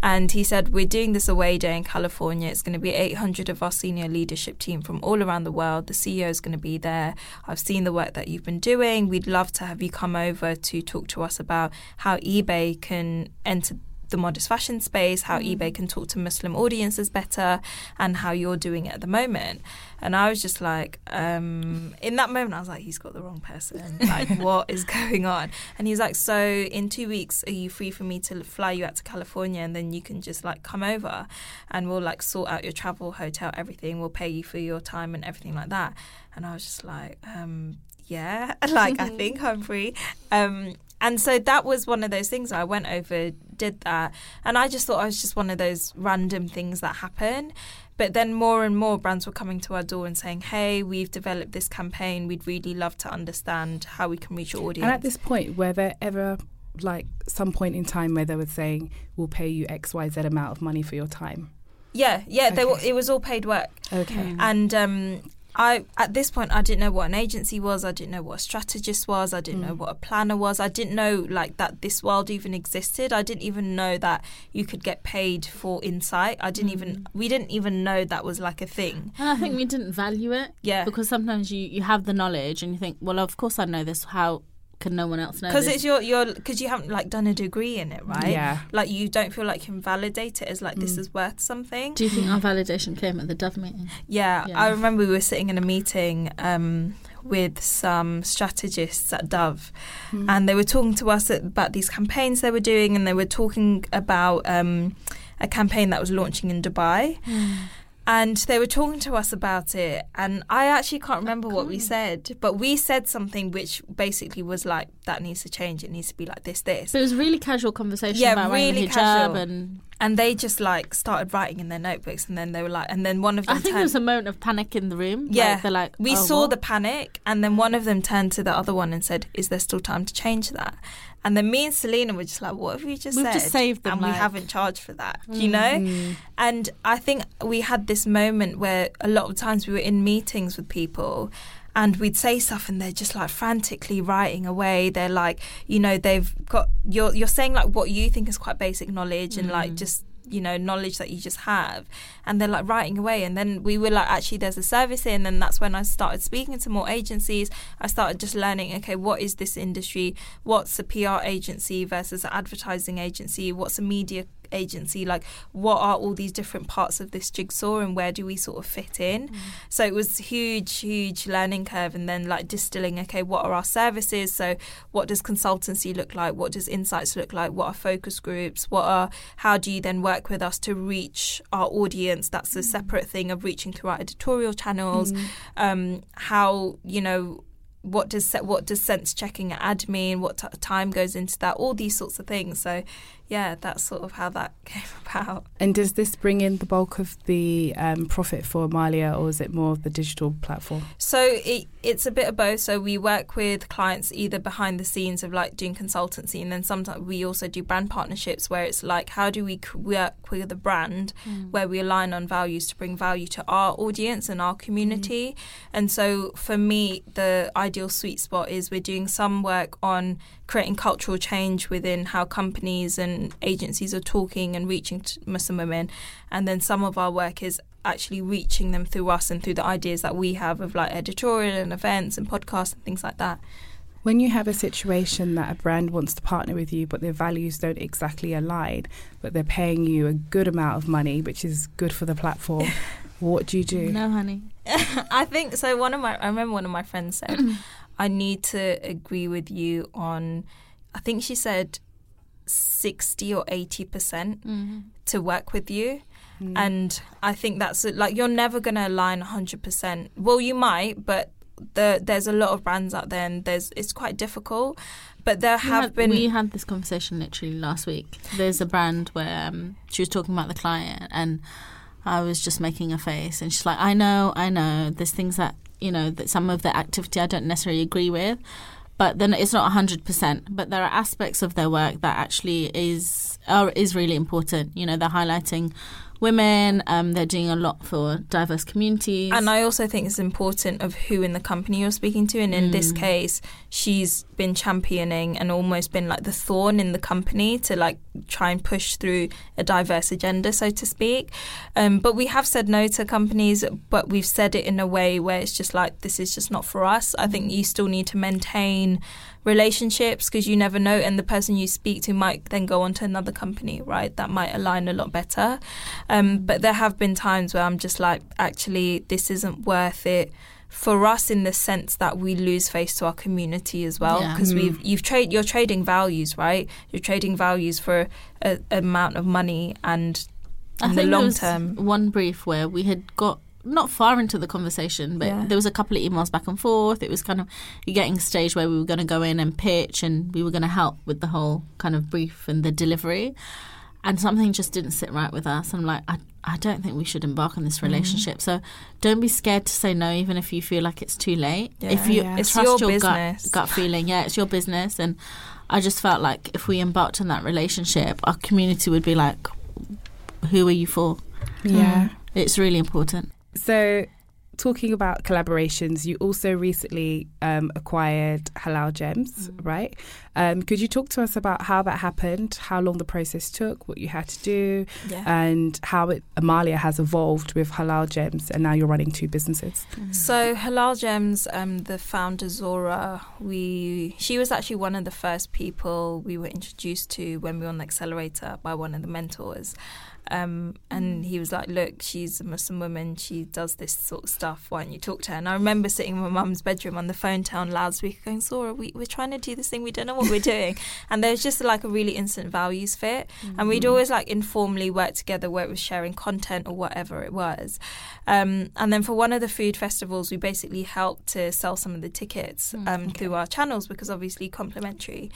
And he said, We're doing this away day in California. It's going to be 800 of our senior leadership team from all around the world. The CEO is going to be there. I've seen the work that you've been doing. We'd love to have you come over to talk to us about how eBay can enter the modest fashion space, how Mm. eBay can talk to Muslim audiences better, and how you're doing it at the moment. And I was just like, um, in that moment, I was like, he's got the wrong person. Like, what is going on? And he's like, so in two weeks, are you free for me to fly you out to California, and then you can just like come over, and we'll like sort out your travel, hotel, everything. We'll pay you for your time and everything like that. And I was just like, um, yeah, like I think I'm free. Um, and so that was one of those things. I went over, did that, and I just thought I was just one of those random things that happen. But then more and more brands were coming to our door and saying, "Hey, we've developed this campaign. We'd really love to understand how we can reach your audience." And at this point, were there ever like some point in time where they were saying, "We'll pay you X, Y, Z amount of money for your time"? yeah, yeah, they were, it was all paid work. Okay. And um, I, at this point, I didn't know what an agency was. I didn't know what a strategist was. I didn't know Mm. what a planner was. I didn't know like that this world even existed. I didn't even know that you could get paid for insight. I didn't even. We didn't even know that was like a thing. And I think we didn't value it Yeah. because sometimes you, you have the knowledge and you think, well, of course I know this. How can no one else know Because it's your your because you haven't like done a degree in it, right? Yeah. Like you don't feel like you can validate it as like this Mm. is worth something. Do you think our validation came at the Dove meeting? Yeah, Yeah. I remember we were sitting in a meeting um, with some strategists at Dove, Mm. and they were talking to us about these campaigns they were doing, and they were talking about um, a campaign that was launching in Dubai. And they were talking to us about it, and I actually can't remember what we said, but we said something which basically was like, "That needs to change. It needs to be like this, this." So it was really casual conversation Yeah, about really hijab casual. and And they just like started writing in their notebooks, and then they were like, and then one of them I think there was a moment of panic in the room. Like, Yeah. they're like, We "Oh, saw what?" the panic, and then one of them turned to the other one and said, "Is there still time to change that?" And then me and Selina were just like, "What have we just We've said?" just saved them, and we haven't charged for that. Do you know? Mm. And I think we had this moment where a lot of times we were in meetings with people. And we'd say stuff, and they're just like frantically writing away. They're like, you know, they've got you're you're saying like what you think is quite basic knowledge, and like Mm. just you know knowledge that you just have. And they're like writing away. And then we were like actually there's a service here. And then that's when i started speaking to more agencies. I started just learning okay what is this industry? What's a pr agency versus an advertising agency? What's a media agency like what are all these different parts of this jigsaw and where do we sort of fit in? So it was huge huge learning curve and then like distilling okay what are our services? So what does consultancy look like? What does insights look like? What are focus groups? What are how do you then work with us to reach our audience? That's a separate thing of reaching through our editorial channels. Mm. um how you know what does what does sense checking at ad mean what t- time goes into that? All these sorts of things. So yeah that's sort of how that came about And does this bring in the bulk of the um, profit for Amaliah, or is it more of the digital platform? So it, it's a bit of both. So we work with clients either behind the scenes of like doing consultancy, and then sometimes we also do brand partnerships where it's like how do we work with a brand Mm. where we align on values to bring value to our audience and our community. And so for me, the ideal sweet spot is we're doing some work on creating cultural change within how companies and agencies are talking and reaching to Muslim women. And then some of our work is actually reaching them through us and through the ideas that we have of like editorial and events and podcasts and things like that. When you have a situation that a brand wants to partner with you, but their values don't exactly align, but they're paying you a good amount of money, which is good for the platform, what do you do? No, honey. I think so. One of my, I remember one of my friends said, "I need to agree with you on." I think she said sixty or eighty percent Mm. to work with you, Mm. and I think that's like you're never going to align hundred percent. Well, you might, but the, there's a lot of brands out there, and there's it's quite difficult. But there We have had- been We had this conversation literally last week. There's a brand where um, she was talking about the client, and I was just making a face, and she's like, "I know, I know. There's things that you know that some of the activity I don't necessarily agree with, but then it's not hundred percent. But there are aspects of their work that actually is are, is really important. You know, they're highlighting." Women, um, they're doing a lot for diverse communities. And I also think it's important of who in the company you're speaking to. And in this Mm. case, she's been championing and almost been like the thorn in the company to like try and push through a diverse agenda, so to speak. Um, but we have said no to companies, but we've said it in a way where it's just like this is just not for us. I think you still need to maintain relationships because you never know, and the person you speak to might then go on to another company, right? That might align a lot better. Um, but there have been times where I'm just like, actually, this isn't worth it for us in the sense that we lose face to our community as well because Mm. we've you've trade you're trading values right you're trading values for a, a amount of money and I in the think there long was term one brief where we had got not far into the conversation, but Yeah. there was a couple of emails back and forth. It was kind of you're getting a stage where we were going to go in and pitch, and we were going to help with the whole kind of brief and the delivery. And something just didn't sit right with us. I'm like, I, I don't think we should embark on this mm. relationship. So don't be scared to say no, even if you feel like it's too late. Yeah. If you Yeah. It's trust your your, business. gut, gut feeling, yeah, it's your business. And I just felt like if we embarked on that relationship, our community would be like, who are you for? Yeah. Mm. It's really important. So, talking about collaborations, you also recently um, acquired Halal Gems, right? Um, could you talk to us about how that happened, how long the process took, what you had to do, yeah and how it, Amaliah has evolved with Halal Gems, and now you're running two businesses? So Halal Gems, um, the founder Zohra, we she was actually one of the first people we were introduced to when we were on the accelerator by one of the mentors. Um, and he was like, "Look, she's a Muslim woman. She does this sort of stuff. Why don't you talk to her?" And I remember sitting in my mum's bedroom on the phone, telling loudspeaker, going, "Zohra, we, we're trying to do this thing. We don't know what we're doing." and there was just like a really instant values fit. And we'd always like informally work together, where it was sharing content or whatever it was. Um, and then for one of the food festivals, we basically helped to sell some of the tickets Mm, um, through our channels because obviously complimentary.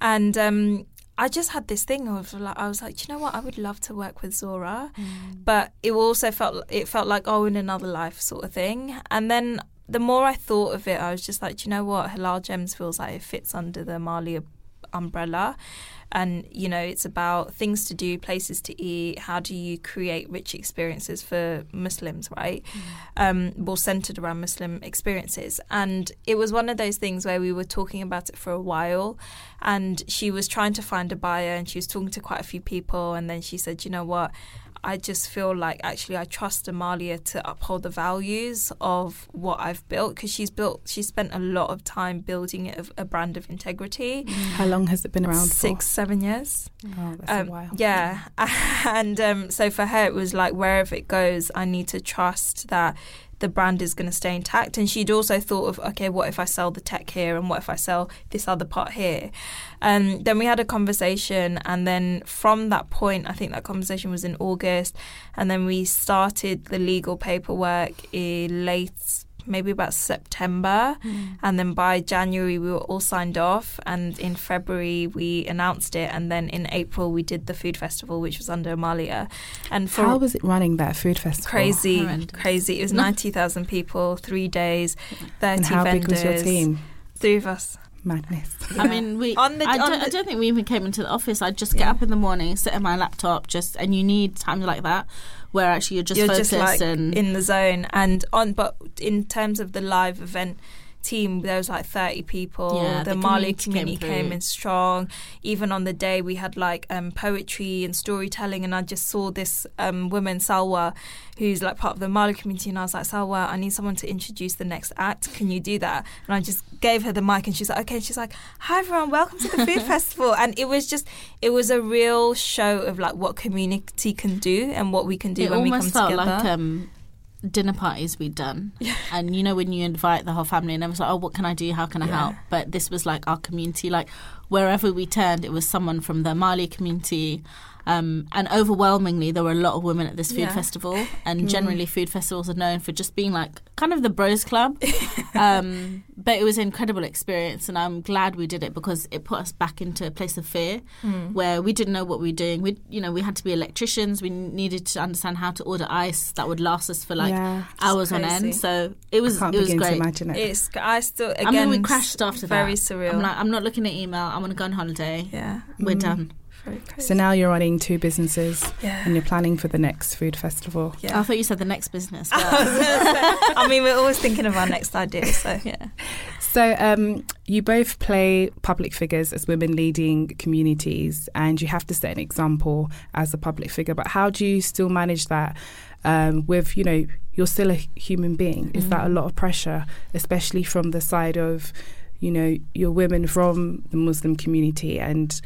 And um, I just had this thing of like I was like, you know what? I would love to work with Zohra, mm. but it also felt it felt like oh, in another life sort of thing. And then the more I thought of it, I was just like, you know what? Halal Gems feels like it fits under the Amaliah umbrella. And, you know, it's about things to do, places to eat. How do you create rich experiences for Muslims, right? Um, more centered around Muslim experiences. And it was one of those things where we were talking about it for a while. And she was trying to find a buyer and she was talking to quite a few people. And then she said, you know what? I just feel like actually I trust Amaliah to uphold the values of what I've built because she's built, she spent a lot of time building it of a brand of integrity. How long has it been around Six, seven years. for? Oh, that's Um, a while. Yeah. And um, so for her, it was like wherever it goes, I need to trust that the brand is going to stay intact. And she'd also thought of, okay, what if I sell the tech here and what if I sell this other part here? Um, then we had a conversation. And then from that point, I think that conversation was in August. And then we started the legal paperwork in late. Maybe about September, mm. and then by January we were all signed off, and in February we announced it, and then in April we did the food festival, which was under Amaliah, and for How was it running that food festival? crazy, Horrendous. crazy. It was ninety thousand people, three days, thirty And how big vendors, was your team? three of us. Madness. I mean, we. On the- I, on don't, the- I don't think we even came into the office. I'd just get Yeah. up in the morning, sit at my laptop, just and you need times like that where actually you're just You're focused just like and in the zone, and on. But in terms of the live event team, there was like thirty people. Yeah, the, the Mali community came community came, in strong. Even on the day, we had like um, poetry and storytelling, and I just saw this um, woman Salwa, who's like part of the Mali community, and I was like, Salwa, I need someone to introduce the next act. Can you do that? And I just gave her the mic, and she's like, okay. And she's like, hi everyone, welcome to the food festival. And it was just, it was a real show of like what community can do and what we can do it when we come together. like um, dinner parties we'd done. And you know when you invite the whole family and everyone's like, oh, what can I do? How can I Yeah. help? But this was like our community. Like wherever we turned, it was someone from the Mali community. Um, and overwhelmingly, there were a lot of women at this food Yeah. festival. And Mm. generally, food festivals are known for just being like kind of the bros club. um, but it was an incredible experience, and I'm glad we did it because it put us back into a place of fear Mm. where we didn't know what we were doing. We, you know, we had to be electricians. We needed to understand how to order ice that would last us for like yeah. hours on end. So it was I can't it was begin to great. imagine it. It's I still again I mean, we crashed after very that. Very surreal. I'm like, I'm not looking at email. I'm going to go on holiday. yeah, We're Mm. done. Very crazy. So now you're running two businesses yeah. and you're planning for the next food festival. yeah. I thought you said the next business. I was gonna say- I mean, we're always thinking of our next idea. So yeah. So um, you both play public figures as women leading communities, and you have to set an example as a public figure. But how do you still manage that um, with, you know, you're still a human being? Is that a lot of pressure, especially from the side of, you know, you're women from the Muslim community and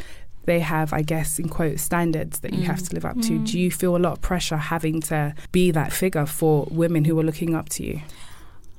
they have, I guess, in quote, standards that you have mm. to live up to. Mm. Do you feel a lot of pressure having to be that figure for women who are looking up to you?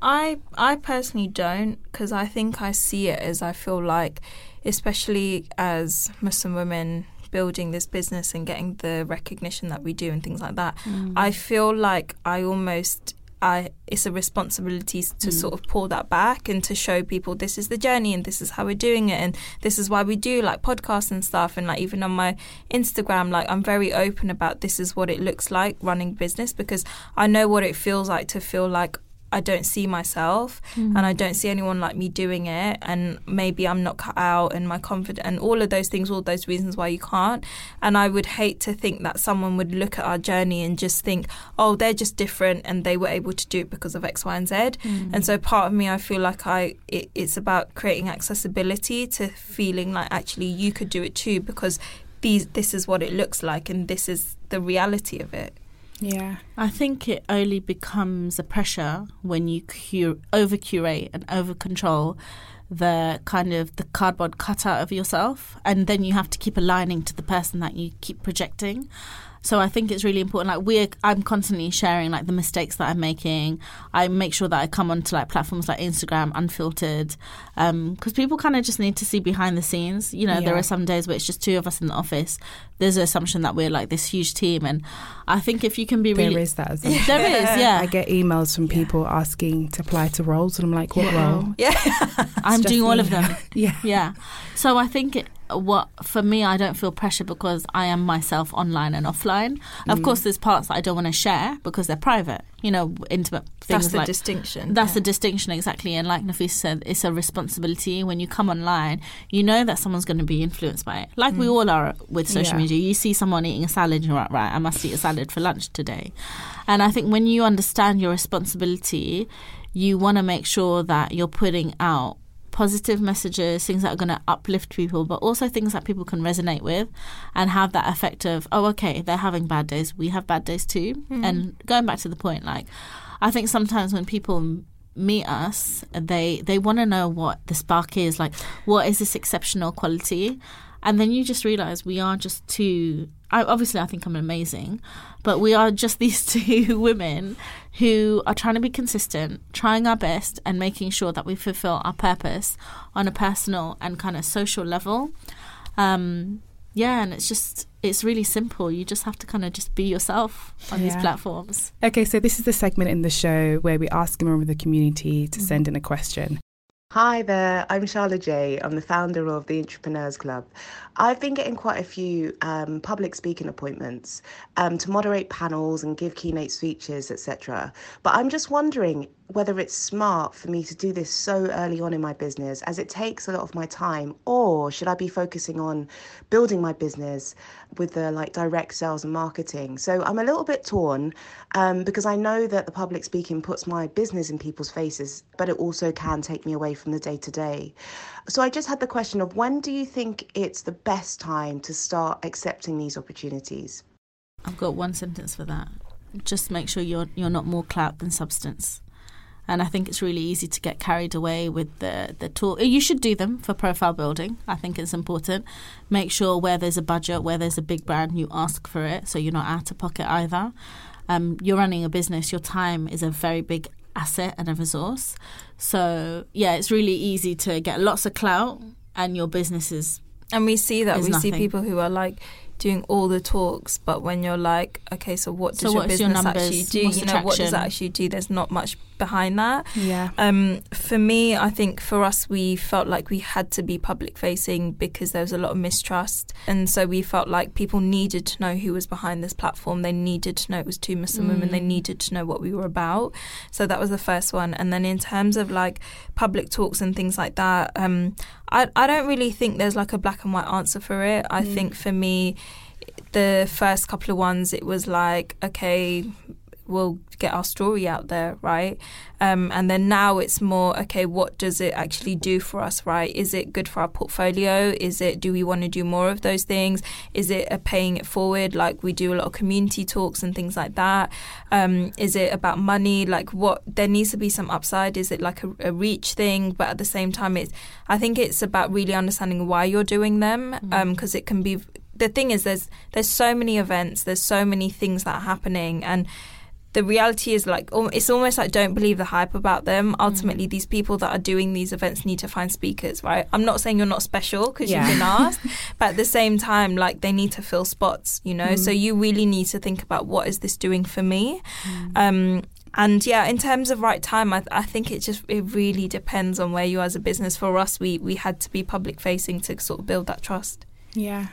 I I personally don't because I think I see it as I feel like, especially as Muslim women building this business and getting the recognition that we do and things like that. Mm. I feel like I almost I it's a responsibility to mm. sort of pull that back and to show people this is the journey and this is how we're doing it and this is why we do like podcasts and stuff and like even on my Instagram like I'm very open about this is what it looks like running business because I know what it feels like to feel like I don't see myself mm-hmm. and I don't see anyone like me doing it and maybe I'm not cut out and my confidence and all of those things all those reasons why you can't. And I would hate to think that someone would look at our journey and just think oh they're just different and they were able to do it because of X Y and Z. Mm-hmm. And so part of me I feel like I it, it's about creating accessibility to feeling like actually you could do it too because these this is what it looks like and this is the reality of it Yeah. I think it only becomes a pressure when you cur- over curate and over control the kind of the cardboard cutout of yourself, and then you have to keep aligning to the person that you keep projecting. So I think it's really important. Like we're, I'm constantly sharing like the mistakes that I'm making. I make sure that I come onto like platforms like Instagram unfiltered, um, because people kind of just need to see behind the scenes. You know, there are some days where it's just two of us in the office. There's an assumption that we're like this huge team, and I think if you can be There really, is that as well. there is, yeah. I get emails from people asking to apply to roles, and I'm like, what Yeah. role? yeah I'm doing all of them. Yeah. Yeah. So I think it, what for me, I don't feel pressure because I am myself online and offline. Of Mm. course, there's parts that I don't want to share because they're private. You know, intimate things that's the like. distinction that's yeah. the distinction exactly, and like Nafisa said, it's a responsibility. When you come online, you know that someone's going to be influenced by it, like Mm. we all are with social Yeah. media. You see someone eating a salad, you're like, right, I must eat a salad for lunch today. And I think when you understand your responsibility, you want to make sure that you're putting out positive messages, things that are going to uplift people, but also things that people can resonate with and have that effect of, oh, okay, they're having bad days. We have bad days too. Mm-hmm. And going back to the point, like, I think sometimes when people meet us, they, they want to know what the spark is, like, what is this exceptional quality? And then you just realize we are just two. I, obviously, I think I'm amazing, but we are just these two women who are trying to be consistent, trying our best, and making sure that we fulfill our purpose on a personal and kind of social level. Um, yeah, and it's just it's really simple. You just have to kind of just be yourself on these platforms. Okay, so this is the segment in the show where we ask a member of the community to send in a question. Hi there, I'm Charlotte J. I'm the founder of the Entrepreneurs Club. I've been getting quite a few um, public speaking appointments um, to moderate panels and give keynote speeches, etc. But I'm just wondering whether it's smart for me to do this so early on in my business, as it takes a lot of my time, or should I be focusing on building my business with the like direct sales and marketing? So I'm a little bit torn um, because I know that the public speaking puts my business in people's faces, but it also can take me away from the day to day. So I just had the question of when do you think it's the best time to start accepting these opportunities? I've got one sentence for that. Just make sure you're you're not more clout than substance. And I think it's really easy to get carried away with the the tool. You should do them for profile building. I think it's important. Make sure where there's a budget, where there's a big brand, you ask for it, so you're not out of pocket either. Um, you're running a business. Your time is a very big asset and a resource. So yeah, it's really easy to get lots of clout, and your business is And we see that. we see people who are like doing all the talks, but when you're like, okay, so what does So your what's your business actually do? What's you know, what does that actually do? There's not much behind that. Yeah. Um, for me, I think for us, we felt like we had to be public facing because there was a lot of mistrust. And so we felt like people needed to know who was behind this platform. They needed to know it was two Muslim women. They needed to know what we were about. So that was the first one. And then in terms of like public talks and things like that, um, I I don't really think there's like a black and white answer for it. I Mm. think for me, the first couple of ones, it was like, okay, we'll get our story out there, right? Um, and then now it's more, okay, what does it actually do for us, right? Is it good for our portfolio? Is it, do we want to do more of those things? Is it a paying it forward? Like we do a lot of community talks and things like that. Um, is it about money? Like what, there needs to be some upside. Is it like a, a reach thing? But at the same time, it's, I think it's about really understanding why you're doing them. Um, because it can be, the thing is there's, there's so many events, there's so many things that are happening and, the reality is like it's almost like don't believe the hype about them. Mm. Ultimately, these people that are doing these events need to find speakers, right? I'm not saying you're not special because Yeah. you've been asked, but at the same time, like they need to fill spots, you know. So mm. you really need to think about what is this doing for me. Mm. Um, and yeah, in terms of right time, I, I think it just it really depends on where you are as a business. For us, we we had to be public facing to sort of build that trust. Yeah.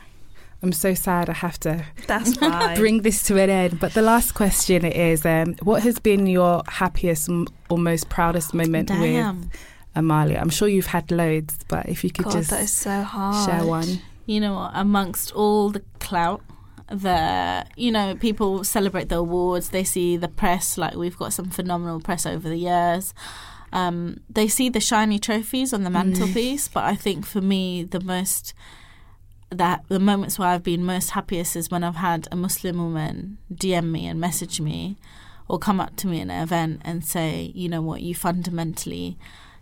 I'm so sad I have to That's fine. bring this to an end. But the last question is um, what has been your happiest m- or most proudest moment with Amaliah? I'm sure you've had loads, but if you could God, just that is so hard. share one. You know what? Amongst all the clout, the you know people celebrate the awards. They see the press. Like we've got some phenomenal press over the years. Um, they see the shiny trophies on the mantelpiece, but I think for me the most that the moments where I've been most happiest is when I've had a Muslim woman DM me and message me or come up to me in an event and say, you know what, you fundamentally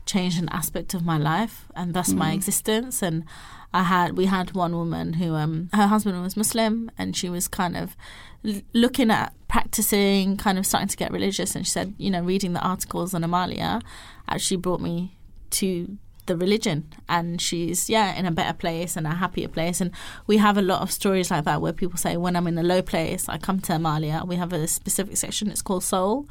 changed an aspect of my life and thus my existence. And I had we had one woman who um her husband was Muslim and she was kind of l- looking at practicing, kind of starting to get religious and she said, you know, reading the articles on Amaliah actually brought me to the religion. And she's yeah in a better place and a happier place. And we have a lot of stories like that where people say when i'm in a low place i come to amaliah. We have a specific section it's called soul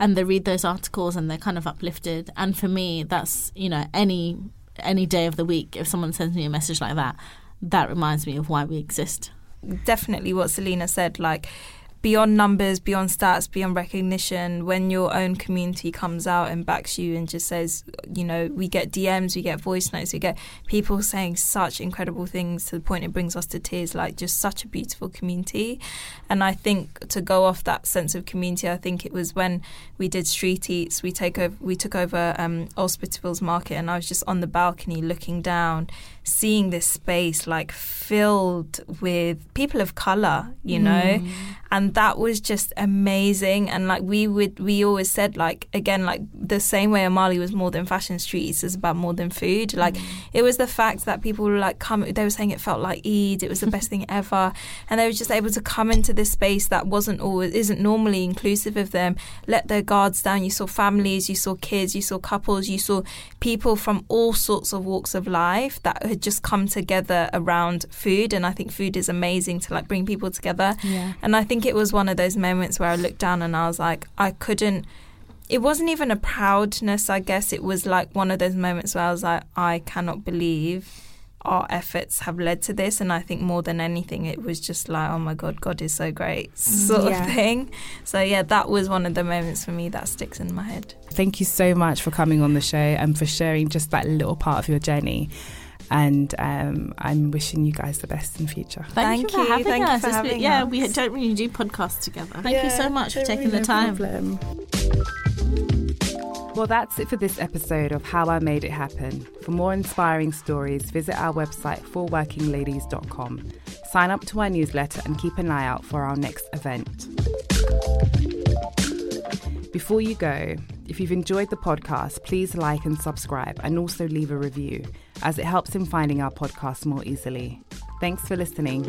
and they read those articles and they're kind of uplifted. And for me that's you know any any day of the week if someone sends me a message like that that reminds me of why we exist. Definitely what Selina said, like beyond numbers, beyond stats, beyond recognition, when your own community comes out and backs you and just says, you know, we get DMs, we get voice notes, we get people saying such incredible things to the point it brings us to tears, like just such a beautiful community. And I think to go off that sense of community, I think it was when we did street eats, we take over we took over um Market and I was just on the balcony looking down seeing this space like filled with people of color you know? Hmm. And that was just amazing. And like we would we always said like again like the same way Amaliah was more than fashion streets is about more than food. Like hmm. it was the fact that people were like come they were saying it felt like Eid it was the best thing ever. And they were just able to come into this space that wasn't always isn't normally inclusive of them let their guards down. You saw families you saw kids you saw couples you saw people from all sorts of walks of life that had just come together around food and I think food is amazing to like bring people together Yeah. and I think it was one of those moments where I looked down and I was like I couldn't it wasn't even a proudness I guess it was like one of those moments where I was like I cannot believe our efforts have led to this and I think more than anything it was just like oh my god God is so great mm, sort Yeah. of thing so yeah that was one of the moments for me that sticks in my head Thank you so much for coming on the show and for sharing just that little part of your journey. And um, I'm wishing you guys the best in future. Thank, Thank you for having Thank you us. for It's been- having yeah, us. we don't really do podcasts together. Thank you so much for taking the time. Well, that's it for this episode of How I Made It Happen. For more inspiring stories, visit our website, forworkingladies.com. Sign up to our newsletter and keep an eye out for our next event. Before you go, if you've enjoyed the podcast, please like and subscribe and also leave a review, as it helps in finding our podcast more easily. Thanks for listening.